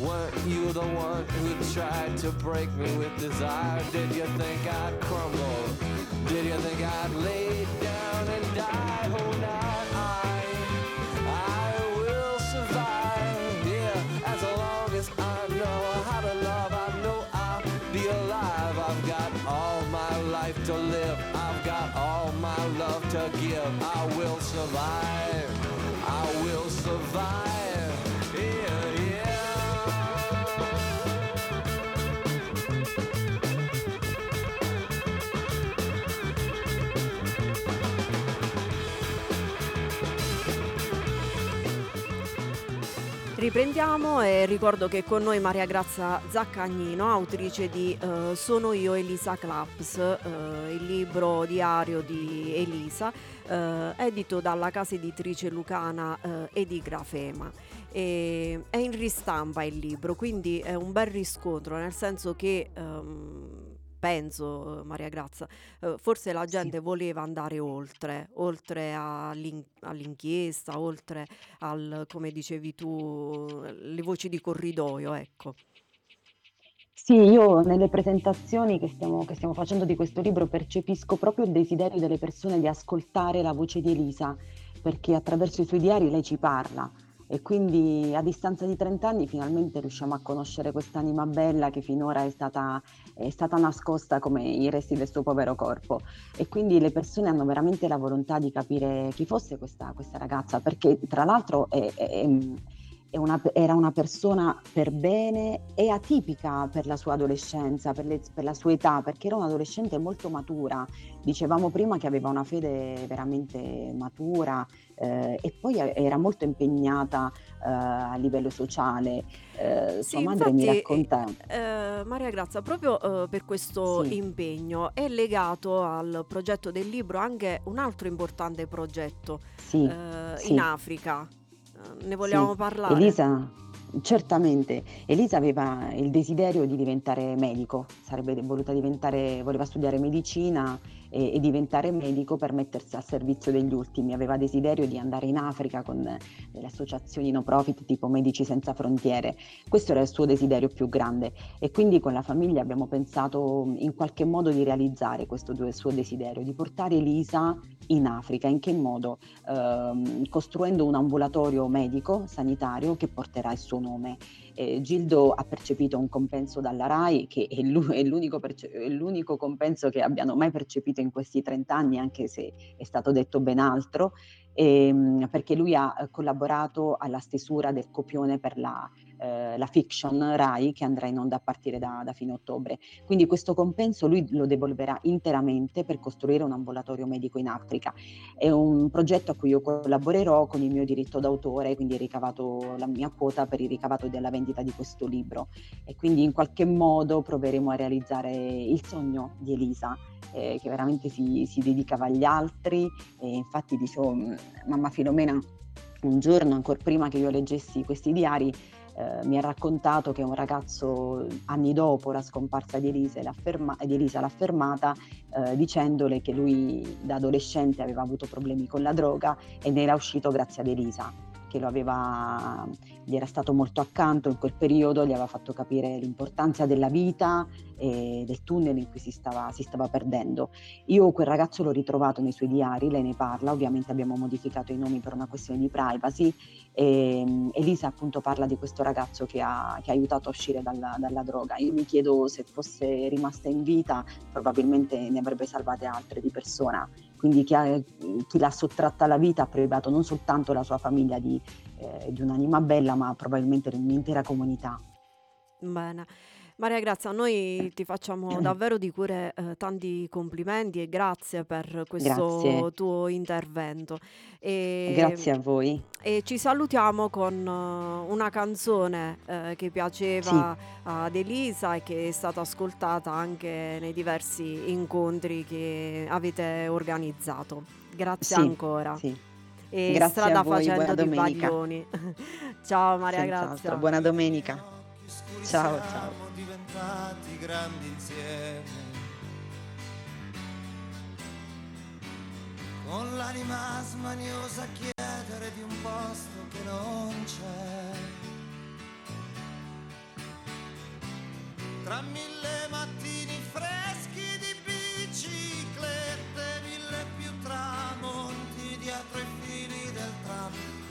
Weren't you the one who tried to break me with desire? Did you think I'd crumble? Did you think I'd lay Riprendiamo e ricordo che con noi Maria Grazia Zaccagnino, autrice di eh, Sono io Elisa Claps, eh, il libro diario di Elisa, eh, edito dalla casa editrice lucana eh, Edigrafema. E, è in ristampa il libro, quindi è un bel riscontro, nel senso che ehm, penso, eh, Maria Grazia, eh, forse la gente voleva andare oltre, oltre all'in- all'inchiesta, oltre al, come dicevi tu, le voci di corridoio, ecco. Sì, io nelle presentazioni che stiamo, che stiamo facendo di questo libro percepisco proprio il desiderio delle persone di ascoltare la voce di Elisa, perché attraverso i suoi diari lei ci parla e quindi a distanza di 30 anni finalmente riusciamo a conoscere quest'anima bella che finora è stata, è stata nascosta come i resti del suo povero corpo e quindi le persone hanno veramente la volontà di capire chi fosse questa, questa ragazza perché tra l'altro è, è, è una, era una persona per bene e atipica per la sua adolescenza, per, le, per, la sua età, perché era un'adolescente molto matura. Dicevamo prima che aveva una fede veramente matura eh, e poi era molto impegnata eh, a livello sociale. Eh, Sì, sua madre mi infatti, racconta... eh, Maria Grazia, proprio eh, per questo Sì. impegno è legato al progetto del libro anche un altro importante progetto Sì, eh, sì. in Africa. Ne vogliamo parlare? Elisa, certamente, Elisa aveva il desiderio di diventare medico, sarebbe voluta diventare, voleva studiare medicina e, e diventare medico per mettersi al servizio degli ultimi, aveva desiderio di andare in Africa con eh, delle associazioni no profit tipo Medici Senza Frontiere, questo era il suo desiderio più grande e quindi con la famiglia abbiamo pensato in qualche modo di realizzare questo suo desiderio, di portare Elisa in Africa, in che modo? Ehm, costruendo un ambulatorio medico sanitario che porterà il suo nome. Eh, Gildo ha percepito un compenso dalla RAI che è, l'u- è l'unico, perce- è l'unico compenso che abbiano mai percepito in questi 30 anni, anche se è stato detto ben altro, ehm, perché lui ha collaborato alla stesura del copione per la, eh, la fiction RAI che andrà in onda a partire da, da fine ottobre. Quindi questo compenso lui lo devolverà interamente per costruire un ambulatorio medico in Africa. È un progetto a cui io collaborerò con il mio diritto d'autore, quindi ho ricavato la mia quota per il ricavato della vendita di questo libro e quindi in qualche modo proveremo a realizzare il sogno di Elisa. eh, che veramente si, si dedicava agli altri e infatti dicevo "Mm, mamma Filomena un giorno ancora prima che io leggessi questi diari eh, mi ha raccontato che un ragazzo anni dopo la scomparsa di Elisa l'ha, ferma- di Elisa l'ha fermata eh, dicendole che lui da adolescente aveva avuto problemi con la droga e ne era uscito grazie ad Elisa che aveva, gli era stato molto accanto in quel periodo, gli aveva fatto capire l'importanza della vita e del tunnel in cui si stava, si stava perdendo. Io quel ragazzo l'ho ritrovato nei suoi diari, lei ne parla, ovviamente abbiamo modificato i nomi per una questione di privacy e mm, Elisa appunto parla di questo ragazzo che ha, che ha aiutato a uscire dalla, dalla droga. Io mi chiedo se fosse rimasta in vita probabilmente ne avrebbe salvate altre di persona quindi chi, ha- chi l'ha sottratta alla vita ha privato non soltanto la sua famiglia di, eh, di un'anima bella, ma probabilmente un'intera comunità. Bene. Maria Grazia, noi ti facciamo [clears throat] davvero di cuore eh, tanti complimenti e grazie per questo Grazie. tuo intervento. E, Grazie a voi. e ci salutiamo con eh, una canzone eh, che piaceva ad Elisa e che è stata ascoltata anche nei diversi incontri che avete organizzato. Grazie Sì, ancora. sì. E Grazie strada a voi, buona facendo di domenica. baglioni. [laughs] Ciao Maria Senz'altro. Grazia. Buona domenica. Ciao, ciao. diventati grandi insieme. Con l'anima smaniosa chiedere di un posto che non c'è. Tra mille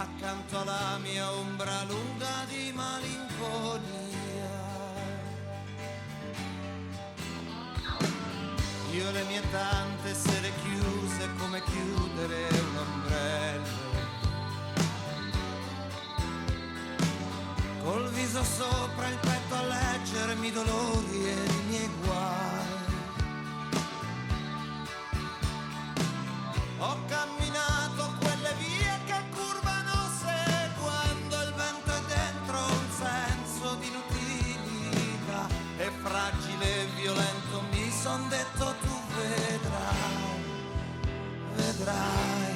Accanto alla mia ombra lunga di malinconia. Io le mie tante sere chiuse come chiudere un ombrello. Col viso sopra il petto a leggermi i dolori e i miei guai. Ho camminato son detto tu vedrai, vedrai.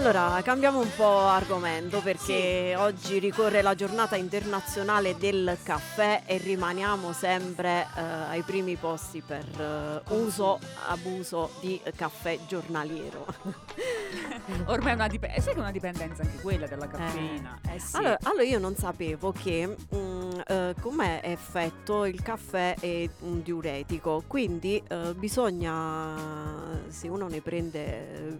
Allora, cambiamo un po' argomento perché oggi ricorre la giornata internazionale del caffè e rimaniamo sempre eh, ai primi posti per eh, uso, abuso di caffè giornaliero. [laughs] Ormai è una, dip- sai che è una dipendenza anche quella della caffeina. Eh, sì. Allora, allora io non sapevo che mm, eh, come effetto il caffè è un diuretico, quindi eh, bisogna, se uno ne prende eh,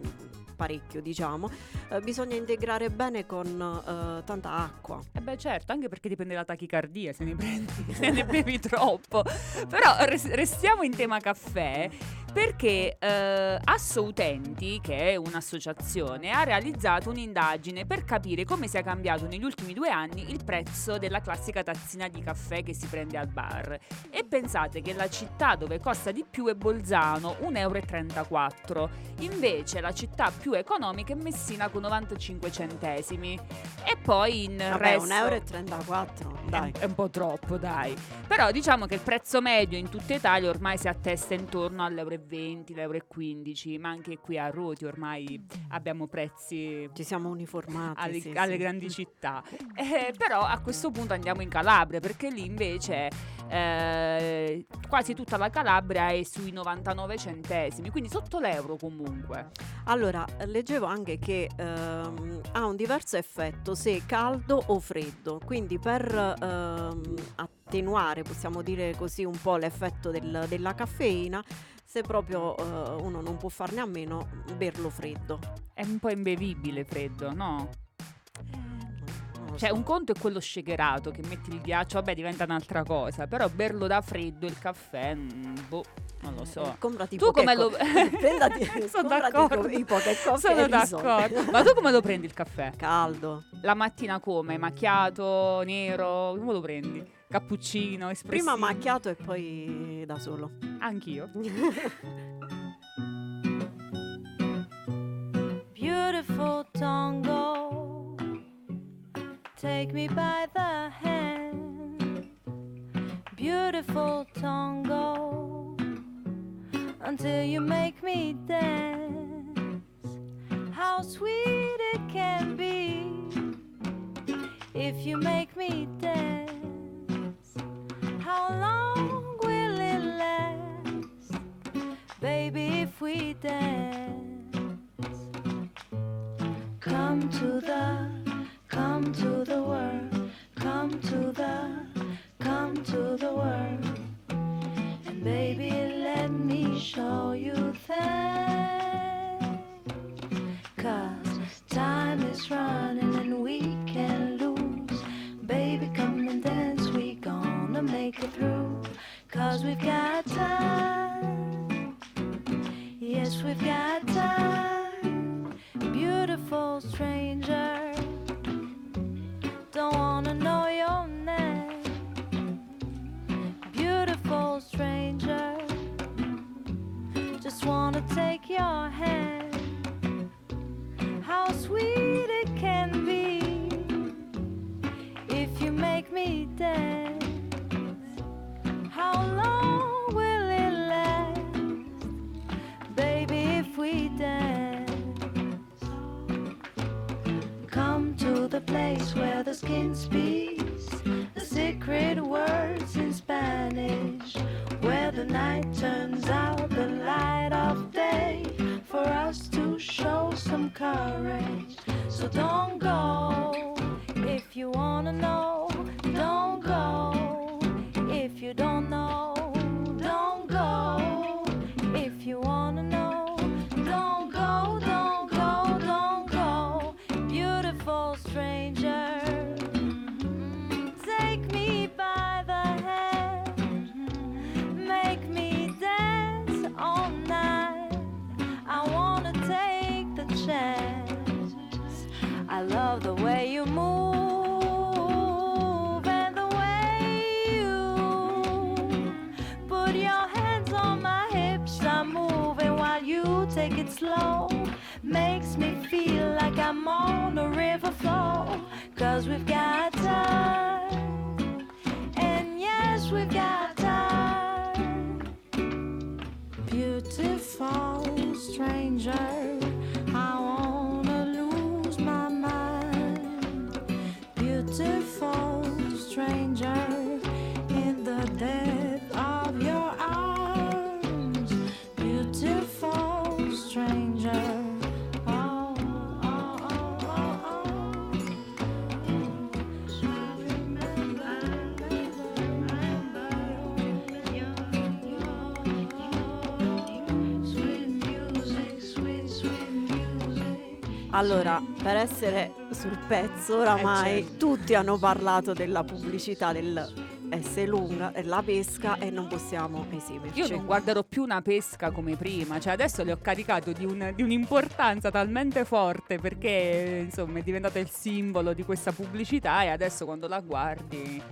parecchio diciamo, eh, bisogna integrare bene con eh, tanta acqua. Eh beh certo, anche perché dipende dalla tachicardia se ne prendi, [laughs] se ne bevi troppo. Però res- restiamo in tema caffè. Perché eh, Asso Utenti, che è un'associazione, ha realizzato un'indagine per capire come sia cambiato negli ultimi due anni il prezzo della classica tazzina di caffè che si prende al bar. E pensate che la città dove costa di più è Bolzano, 1,34 euro. Invece la città più economica è Messina con 95 centesimi. E poi in Vabbè, resto... 1,34 euro, dai. È un po' troppo, dai. Però diciamo che il prezzo medio in tutta Italia ormai si attesta intorno all'euro e 20, l'euro e 15, ma anche qui a Roti ormai abbiamo prezzi Ci siamo uniformati. alle, sì, alle sì. grandi città. Eh, però a questo punto andiamo in Calabria perché lì invece eh, quasi tutta la Calabria è sui 99 centesimi, quindi sotto l'euro comunque. Allora, leggevo anche che ehm, ha un diverso effetto se caldo o freddo, quindi per ehm, attenuare, possiamo dire così, un po' l'effetto del- della caffeina, se proprio eh, uno non può farne a meno, berlo freddo. È un po' imbevibile freddo, no? Lo Cioè, un conto è quello shakerato che metti il ghiaccio, vabbè, diventa un'altra cosa. Però berlo da freddo il caffè, mm, boh, non lo so. Comprati Tu come lo [laughs] Prendati, Sono d'accordo. i poche Sono d'accordo. Ma tu come lo prendi il caffè? Caldo. La mattina come? Macchiato, nero? Come lo prendi? Cappuccino, espressivo? Prima macchiato e poi da solo. Anch'io. [laughs] Beautiful tango, take me by the hand. Beautiful tango, until you make me dance. How sweet it can be if you make me dance. Baby, if we dance? Come to the, come to the world, come to the, come to the world. And baby, let me show you things. Cause time is running and we can lose. Baby, come and dance, we gonna make it through. Cause we've got time. We've got time. Beautiful stranger. Don't wanna know your name. Beautiful stranger. Just wanna take your hand. How sweet it can be if you make me dance. How long we dance? Come to the place where the skin speaks the secret words in Spanish, where the night turns out the light of day for us to show some courage. So don't go if you wanna know, a. Cause we've got time. And yes, we've got time. Beautiful stranger, I wanna lose my mind. Beautiful stranger, in the depth Allora, per essere sul pezzo, oramai Eh, certo. tutti hanno parlato della pubblicità del se lunga è la pesca e non possiamo esimerci. Io non guarderò più una pesca come prima, cioè adesso le ho caricato di, un- di un'importanza talmente forte perché insomma è diventato il simbolo di questa pubblicità e adesso quando la guardi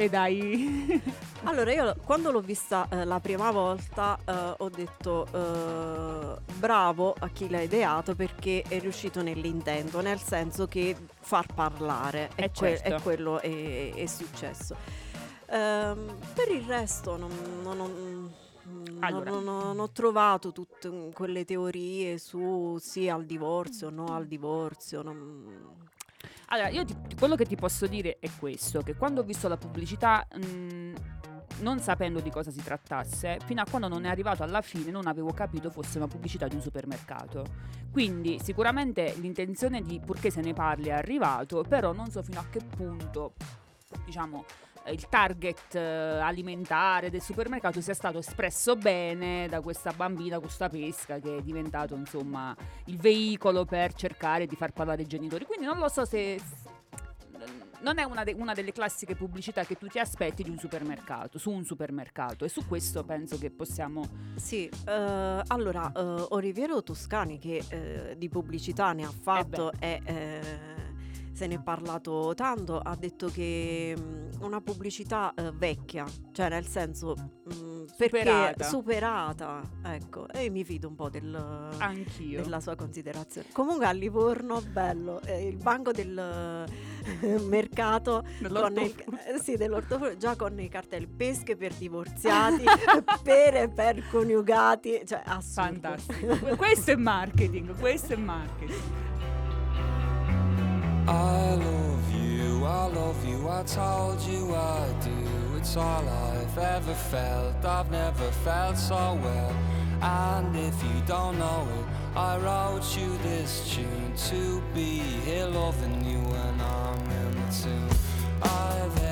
le dai... [laughs] Allora, io quando l'ho vista eh, la prima volta eh, ho detto eh, bravo a chi l'ha ideato perché è riuscito nell'intento, nel senso che far parlare Eh, e, que- certo. e quello è, è successo. Ehm, per il resto non, non- non- Allora. non- non ho trovato tutte quelle teorie su sì al divorzio, no al divorzio. non- Allora, io ti- quello che ti posso dire è questo, che quando ho visto la pubblicità, mh, non sapendo di cosa si trattasse, fino a quando non è arrivato alla fine non avevo capito fosse una pubblicità di un supermercato. Quindi sicuramente l'intenzione di purché se ne parli è arrivato, però non so fino a che punto, diciamo, il target eh, alimentare del supermercato sia stato espresso bene da questa bambina, questa pesca che è diventato insomma il veicolo per cercare di far parlare i genitori. Quindi non lo so se non è una, de- una delle classiche pubblicità che tu ti aspetti di un supermercato, su un supermercato e su questo penso che possiamo Sì, eh, allora eh, Oliviero Toscani che eh, di pubblicità ne ha fatto e eh, se ne è parlato tanto, ha detto che mh, una pubblicità eh, vecchia, cioè nel senso mh, perché Superata. superata, ecco, e mi fido un po' del, anch'io. della sua considerazione. Comunque a Livorno, bello, eh, il banco del eh, [laughs] mercato con il, eh, sì, dell'ortofrutta, già con i cartelli pesche per divorziati, [laughs] pere per coniugati, cioè assurdo. Fantastico. questo è marketing, questo è marketing. I love you, I love you, I told you I do. It's all I've ever felt, I've never felt so well. And if you don't know it, I wrote you this tune to be here loving you when I'm in the tune. I've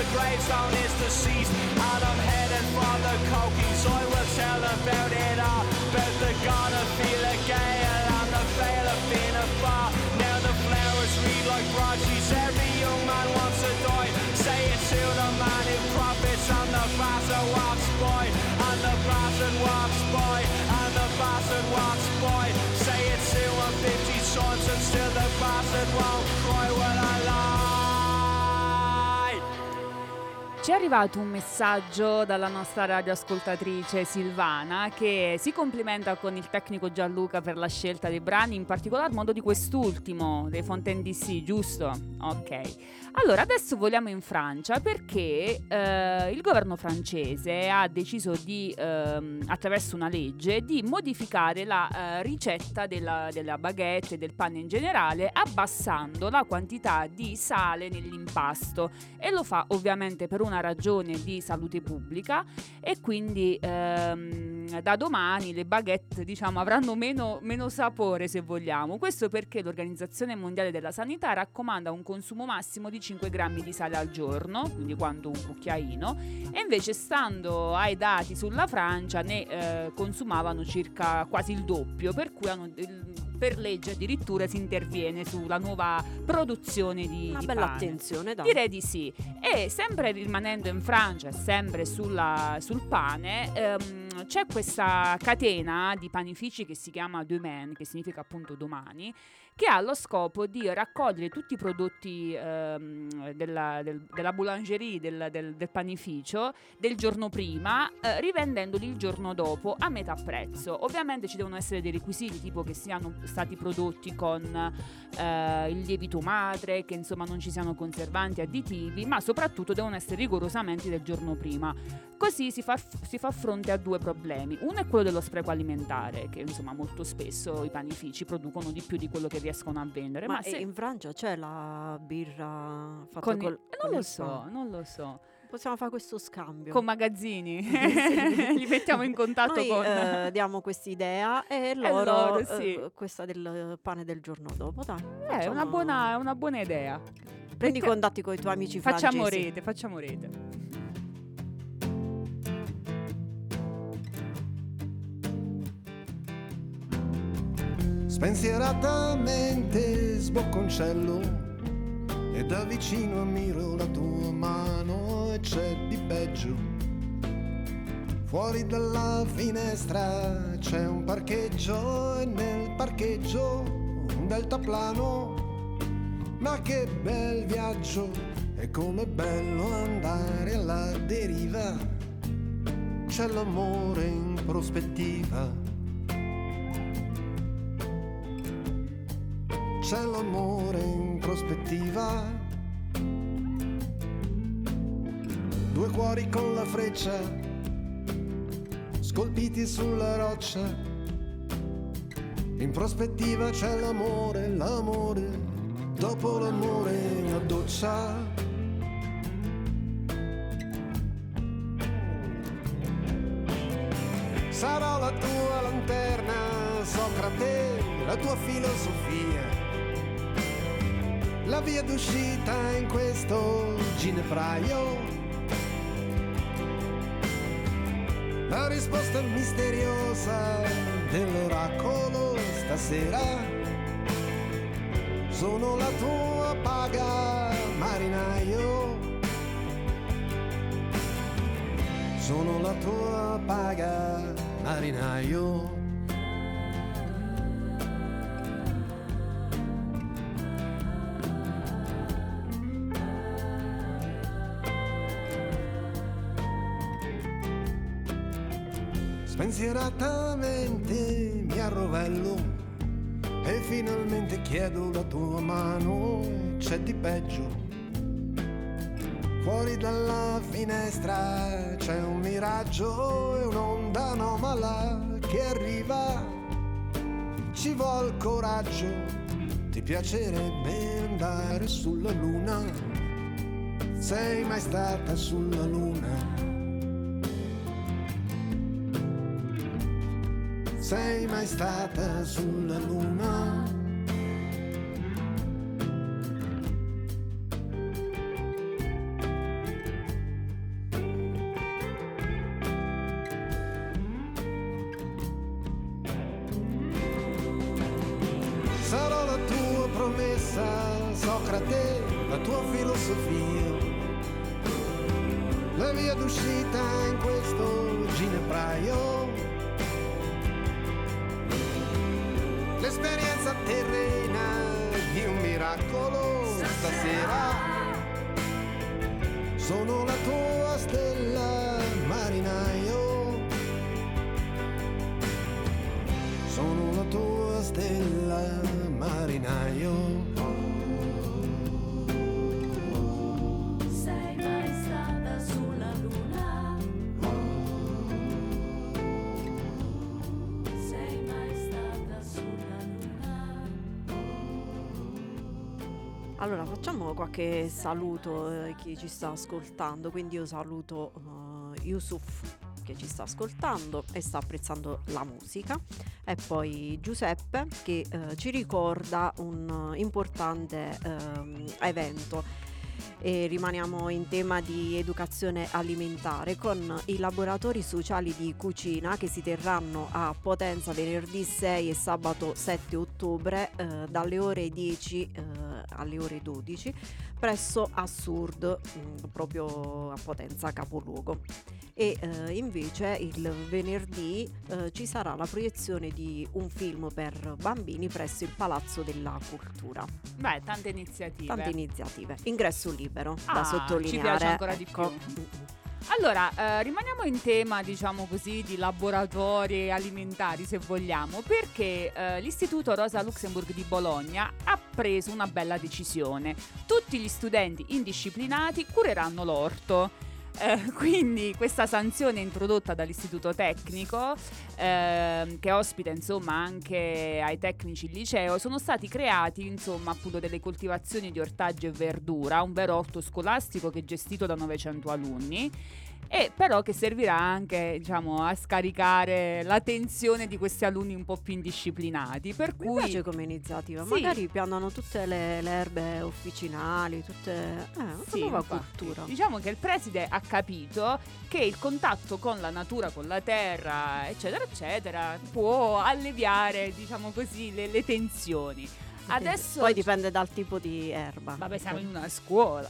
my gravestone is deceased. And I'm headed for the cokies. I will tell about it all. About the god of feel a gale and the veil of being a. Now the flowers read like broadsheets. Every young man wants to die. Say it to the man who profits and the bastard walks by. And the bastard walks by. And the bastard walks by. Say it to him 50 sons and still the bastard won't Ci è arrivato un messaggio dalla nostra radioascoltatrice Silvana che si complimenta con il tecnico Gianluca per la scelta dei brani, in particolar modo di quest'ultimo, dei Fontaine DC, giusto? Ok. Allora, adesso voliamo in Francia perché eh, il governo francese ha deciso di, ehm, attraverso una legge, di modificare la eh, ricetta della, della baguette e del pane in generale, abbassando la quantità di sale nell'impasto e lo fa ovviamente per una ragione di salute pubblica e quindi ehm, da domani le baguette diciamo avranno meno, meno sapore se vogliamo. Questo perché l'Organizzazione Mondiale della Sanità raccomanda un consumo massimo di 5 grammi di sale al giorno, quindi quanto un cucchiaino, e invece stando ai dati sulla Francia ne eh, consumavano circa quasi il doppio, per cui hanno, per legge addirittura si interviene sulla nuova produzione di, Una di bella pane. attenzione, dai. Direi di sì. E sempre rimanendo in Francia e sempre sulla- sul pane, ehm, c'è questa catena di panifici che si chiama Demain, che significa appunto domani, che ha lo scopo di raccogliere tutti i prodotti ehm, della, del- della boulangerie, del, del- del panificio del giorno prima, eh, rivendendoli il giorno dopo a metà prezzo. Ovviamente ci devono essere dei requisiti, tipo che siano stati prodotti con eh, il lievito madre, che insomma non ci siano conservanti, additivi, ma soprattutto devono essere rigorosamente del giorno prima. Così si fa, si fa fronte a due problemi. Uno è quello dello spreco alimentare, che insomma molto spesso i panifici producono di più di quello che riescono a vendere. Ma, Ma, se- in Francia c'è la birra fatta con col, eh, con non lo il so, pane? non lo so. Possiamo fare questo scambio. Con magazzini, [laughs] [laughs] li mettiamo in contatto Noi con... eh, diamo quest'idea [laughs] e loro, loro, eh, sì. questa del pane del giorno dopo, dai. Eh, è una buona, una buona idea. Prendi Perché- contatti con i tuoi amici francesi. Facciamo rete, facciamo rete. Spensieratamente sbocconcello e da vicino ammiro la tua mano e c'è di peggio. Fuori dalla finestra c'è un parcheggio e nel parcheggio un deltaplano. Ma che bel viaggio, è come bello andare alla deriva. C'è l'amore in prospettiva. C'è l'amore in prospettiva. Due cuori con la freccia, scolpiti sulla roccia. In prospettiva c'è l'amore, l'amore, dopo l'amore una doccia. Sarò la tua lanterna, Socrate, la tua filosofia la via d'uscita in questo ginepraio. La risposta misteriosa dell'oracolo stasera. Sono la tua paga, marinaio. Sono la tua paga, marinaio. Spensieratamente mi arrovello e finalmente chiedo la tua mano, c'è di peggio. Fuori dalla finestra c'è un miraggio e un'onda anomala che arriva. Ci vuol coraggio, ti piacerebbe andare sulla luna? Sei mai stata sulla luna? Sei mai stata sulla luna? Allora facciamo qualche saluto a chi ci sta ascoltando, quindi io saluto eh, Yusuf che ci sta ascoltando e sta apprezzando la musica. E poi Giuseppe che eh, ci ricorda un eh, importante ehm, evento e rimaniamo in tema di educazione alimentare con i laboratori sociali di cucina che si terranno a Potenza venerdì 6 e sabato 7 ottobre eh, dalle ore 10 eh, alle ore 12 presso Assurd mh, proprio a Potenza capoluogo e eh, invece il venerdì eh, ci sarà la proiezione di un film per bambini presso il Palazzo della Cultura. Beh, tante iniziative. Tante iniziative. Ingresso libero Ah, da ci sottolineare. piace ancora di ecco. più. Allora, eh, rimaniamo in tema, diciamo così, di laboratori alimentari, se vogliamo, perché eh, l'Istituto Rosa Luxemburg di Bologna ha preso una bella decisione. Tutti gli studenti indisciplinati cureranno l'orto. Eh, [laughs] quindi questa sanzione introdotta dall'istituto tecnico ehm, che ospita insomma anche ai tecnici il liceo sono stati creati insomma appunto delle coltivazioni di ortaggi e verdura un vero orto scolastico che è gestito da 900 alunni e però che servirà anche diciamo a scaricare la tensione di questi alunni un po' più indisciplinati per Mi cui piace come iniziativa, Sì. magari piantano tutte le, le erbe officinali, tutte... Eh, una Sì, nuova infatti. cultura. Diciamo che il preside ha capito che il contatto con la natura, con la terra, eccetera, eccetera, può alleviare, diciamo così, le, le tensioni. Adesso Poi dipende dal tipo di erba. Vabbè, siamo in una scuola.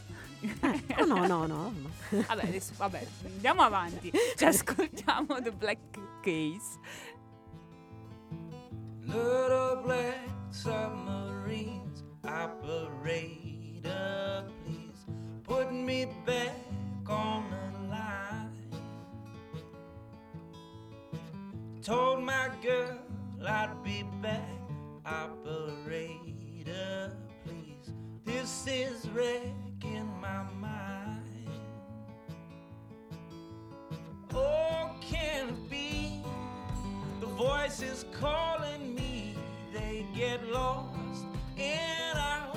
Oh, no, no, no. [laughs] Vabbè, adesso, vabbè, andiamo avanti. Ci ascoltiamo The Black Case. Little black submarines, operator, please put me back on the line. Told my girl I'd be back, operator, please. This is wrecking my mind. Oh, can it be? The voices calling me, they get lost and out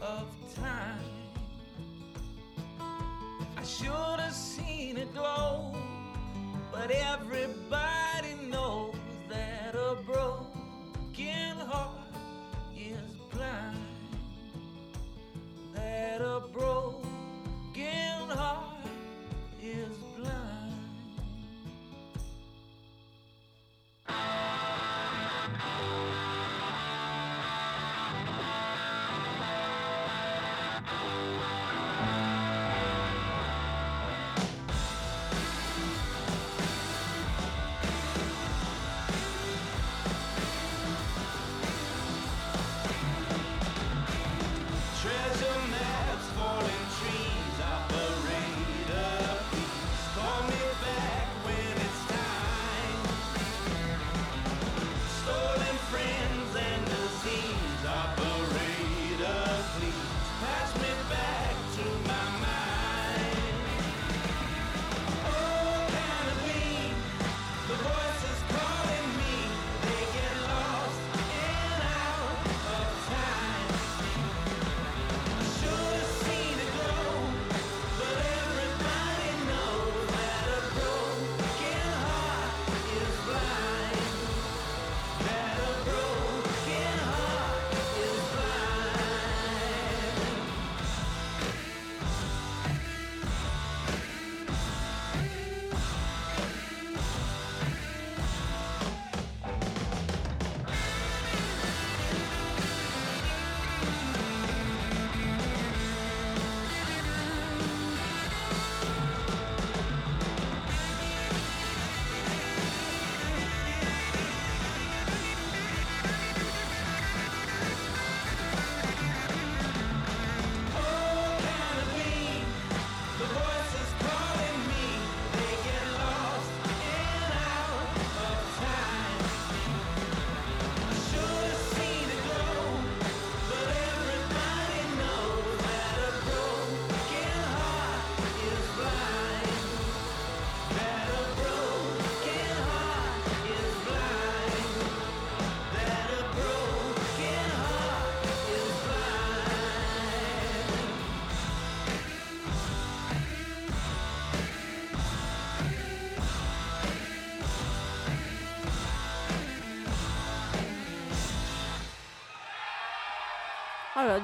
of time. I should have seen it glow, but everybody knows that a broken heart is blind. That a broken heart is blind.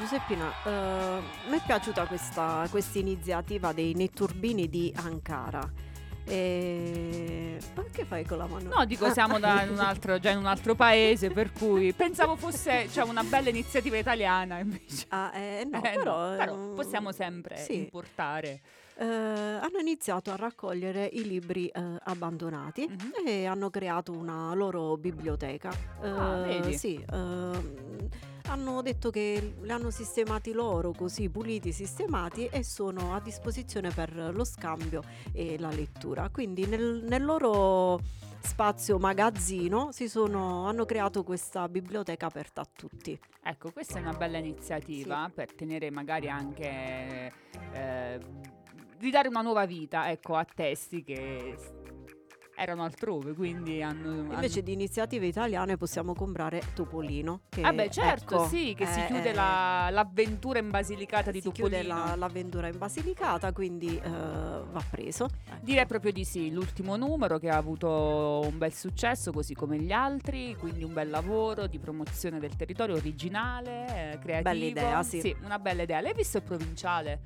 Giuseppina, eh, mi è piaciuta questa iniziativa dei netturbini di Ankara. E... Ma che fai con la mano? No, dico Ah. siamo [laughs] altro, già in un altro paese, per cui pensavo fosse cioè, una bella iniziativa italiana invece. Ah, eh, no, Eh, però, però eh, possiamo sempre sì. importare. Eh, hanno iniziato a raccogliere i libri eh, abbandonati Mhm. e hanno creato una loro biblioteca. Ah, Eh, vedi? Sì, ehm, hanno detto che li hanno sistemati loro, così puliti, sistemati e sono a disposizione per lo scambio e la lettura. Quindi nel, nel loro spazio magazzino si sono, hanno creato questa biblioteca aperta a tutti. Ecco, questa è una bella iniziativa per tenere magari anche eh, ridare una nuova vita, ecco, a testi che erano altrove, quindi hanno Invece di iniziative italiane possiamo comprare Topolino. Che, Ah beh, certo, ecco, sì, che si eh, chiude eh, la- l'avventura in Basilicata di si chiude Topolino. la- l'avventura in Basilicata, quindi eh, va preso. Direi proprio di sì, l'ultimo numero che ha avuto un bel successo così come gli altri, quindi un bel lavoro di promozione del territorio originale, eh, creativo. Bella idea, sì. una bella idea. L'hai visto il provinciale?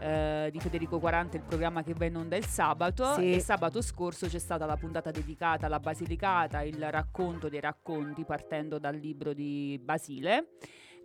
Eh, di Federico 40 il programma che va in onda il sabato Sì. e sabato scorso c'è stata la puntata dedicata alla Basilicata il racconto dei racconti partendo dal libro di Basile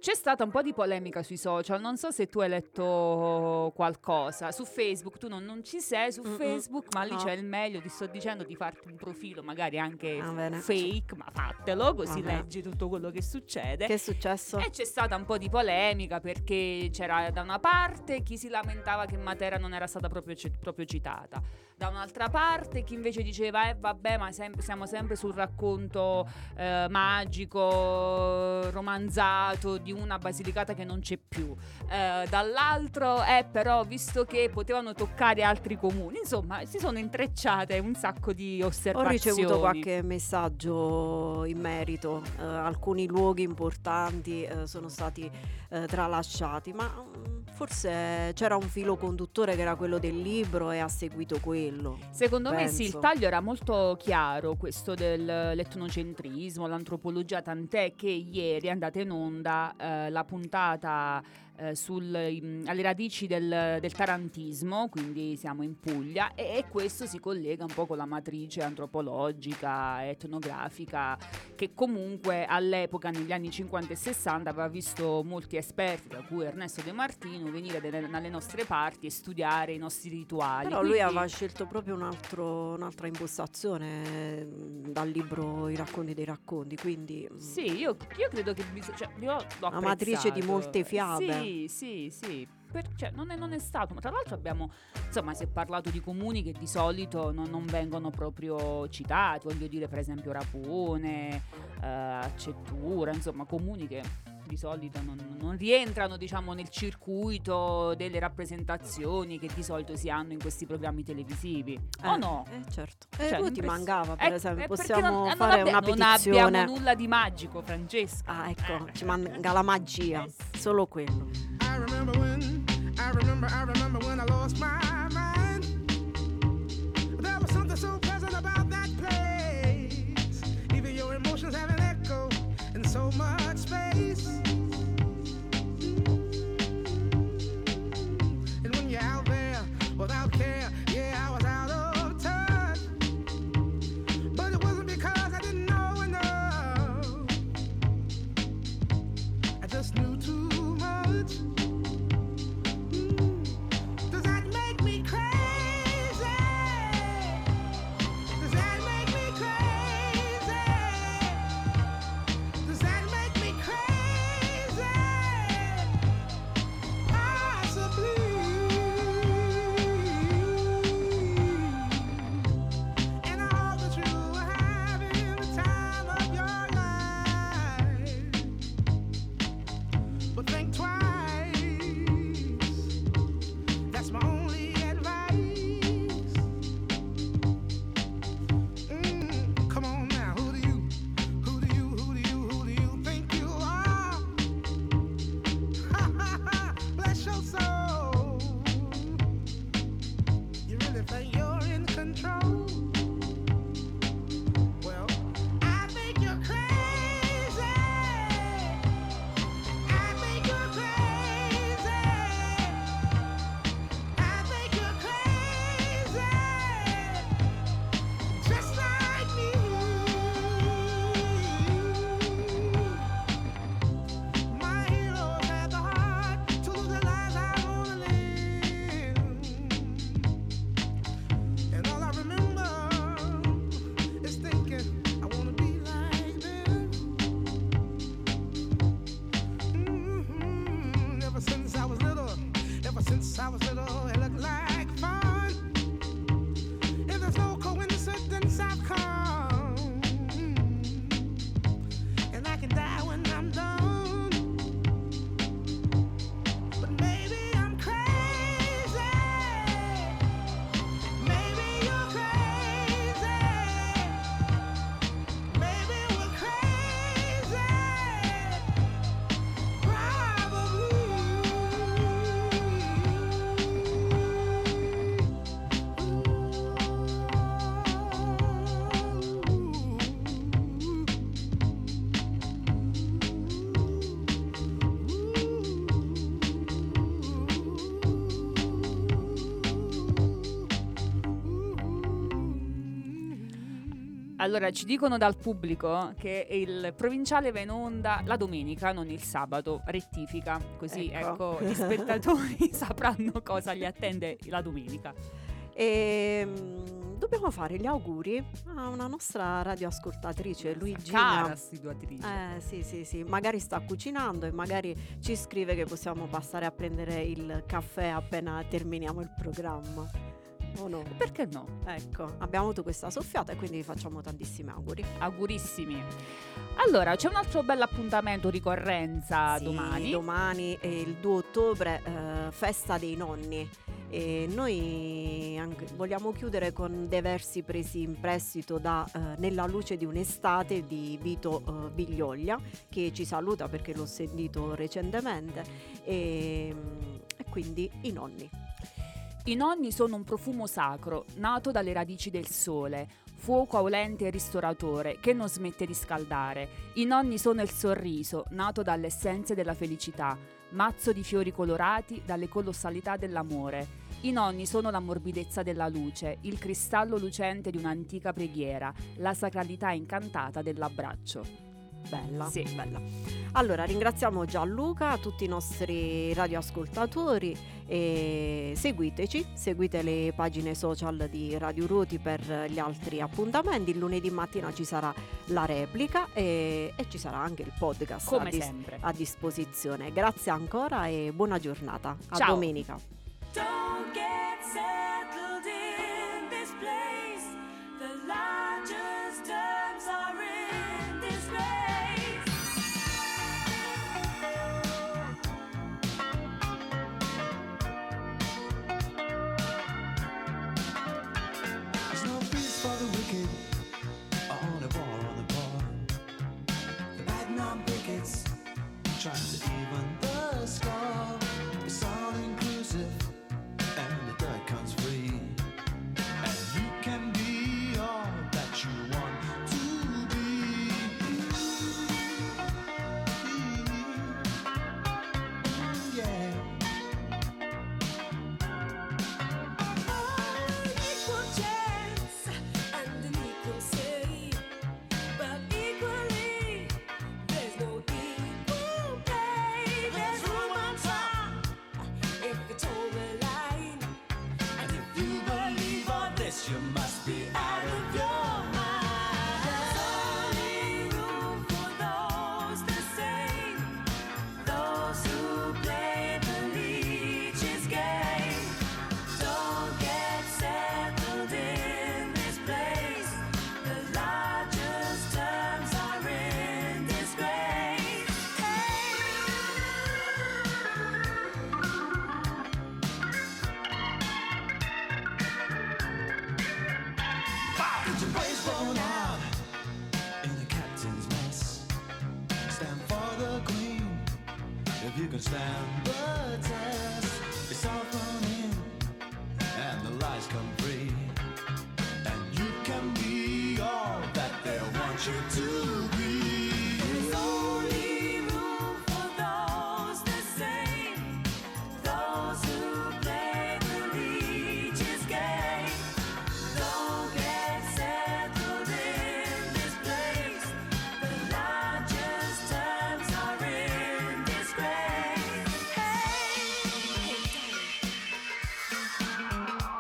c'è stata un po' di polemica sui social, non so se tu hai letto qualcosa. Su Facebook tu non, non ci sei, su Mm-mm, Facebook, ma lì no. c'è il meglio, ti sto dicendo di farti un profilo magari anche bene. fake, ma fatelo così bene. leggi tutto quello che succede. Che è successo? E c'è stata un po' di polemica perché c'era da una parte chi si lamentava che Matera non era stata proprio, proprio citata, da un'altra parte chi invece diceva eh vabbè ma sem- siamo sempre sul racconto eh, magico, romanzato di una basilicata che non c'è più. Eh, dall'altro eh però visto che potevano toccare altri comuni, insomma si sono intrecciate un sacco di Ho osservazioni. ricevuto qualche messaggio in merito, eh, alcuni luoghi importanti eh, sono stati eh, tralasciati, ma mm, forse c'era un filo conduttore che era quello del libro e ha seguito quello. Secondo me sì, il penso. taglio era molto chiaro, questo dell'etnocentrismo, l'antropologia, tant'è che ieri è andata in onda eh, la puntata eh, sul- im- alle radici del, del tarantismo, quindi siamo in Puglia, e, e questo si collega un po' con la matrice antropologica, etnografica, che comunque all'epoca, negli anni 50 e 60, aveva visto molti esperti, tra cui Ernesto De Martino, venire delle- dalle nostre parti e studiare i nostri rituali. Però lui Quindi- aveva scelto proprio un altro- un'altra impostazione eh, dal libro I racconti dei racconti, quindi mm, Sì, io, io credo che bisogna. Cioè, io l'ho Una matrice di molte fiabe. Sì, sì, sì. Per- cioè, non, è, non è stato. Ma tra l'altro abbiamo. Insomma, si è parlato di comuni che di solito non, non vengono proprio citati. Voglio dire, per esempio, Rapone, eh, Accettura, insomma, comuni che di solito non, non rientrano, diciamo, nel circuito delle rappresentazioni che di solito si hanno in questi programmi televisivi. o Eh, no? eh, certo. E Cioè, lui ti mancava, per Eh, esempio, eh, possiamo non- eh, non fare abbia- una Non petizione. abbiamo nulla di magico, Francesca. Ah, ecco, ci manca la magia, solo quello. I remember when, I remember, I remember when I lost my Allora, ci dicono dal pubblico che il provinciale va in onda la domenica, non il sabato. Rettifica, così Ecco. ecco, gli [laughs] spettatori [laughs] sapranno cosa li attende la domenica. E mm, dobbiamo fare gli auguri a una nostra radioascoltatrice, Luigina. Cara assiduatrice. Eh sì, sì, sì, magari sta cucinando e magari ci scrive che possiamo passare a prendere il caffè appena terminiamo il programma. O no? Perché no? Ecco, abbiamo avuto questa soffiata e quindi vi facciamo tantissimi auguri. Augurissimi. Allora, c'è un altro bel appuntamento, ricorrenza Sì, domani. Domani è il 2 ottobre, eh, festa dei nonni. E noi vogliamo chiudere con dei versi presi in prestito da eh, Nella luce di un'estate di Vito eh, Biglioglia, che ci saluta perché l'ho sentito recentemente. E, e quindi i nonni. I nonni sono un profumo sacro, nato dalle radici del sole, fuoco aulente e ristoratore che non smette di scaldare. I nonni sono il sorriso, nato dalle essenze della felicità, mazzo di fiori colorati dalle colossalità dell'amore. I nonni sono la morbidezza della luce, il cristallo lucente di un'antica preghiera, la sacralità incantata dell'abbraccio. Bella, Sì. bella. Allora, ringraziamo Gianluca, tutti i nostri radioascoltatori e seguiteci, seguite le pagine social di Radio Ruoti per gli altri appuntamenti. Il lunedì mattina ci sarà la replica e, e ci sarà anche il podcast Come a, dis- sempre. a disposizione. Grazie ancora e buona giornata. A Ciao. domenica. Don't get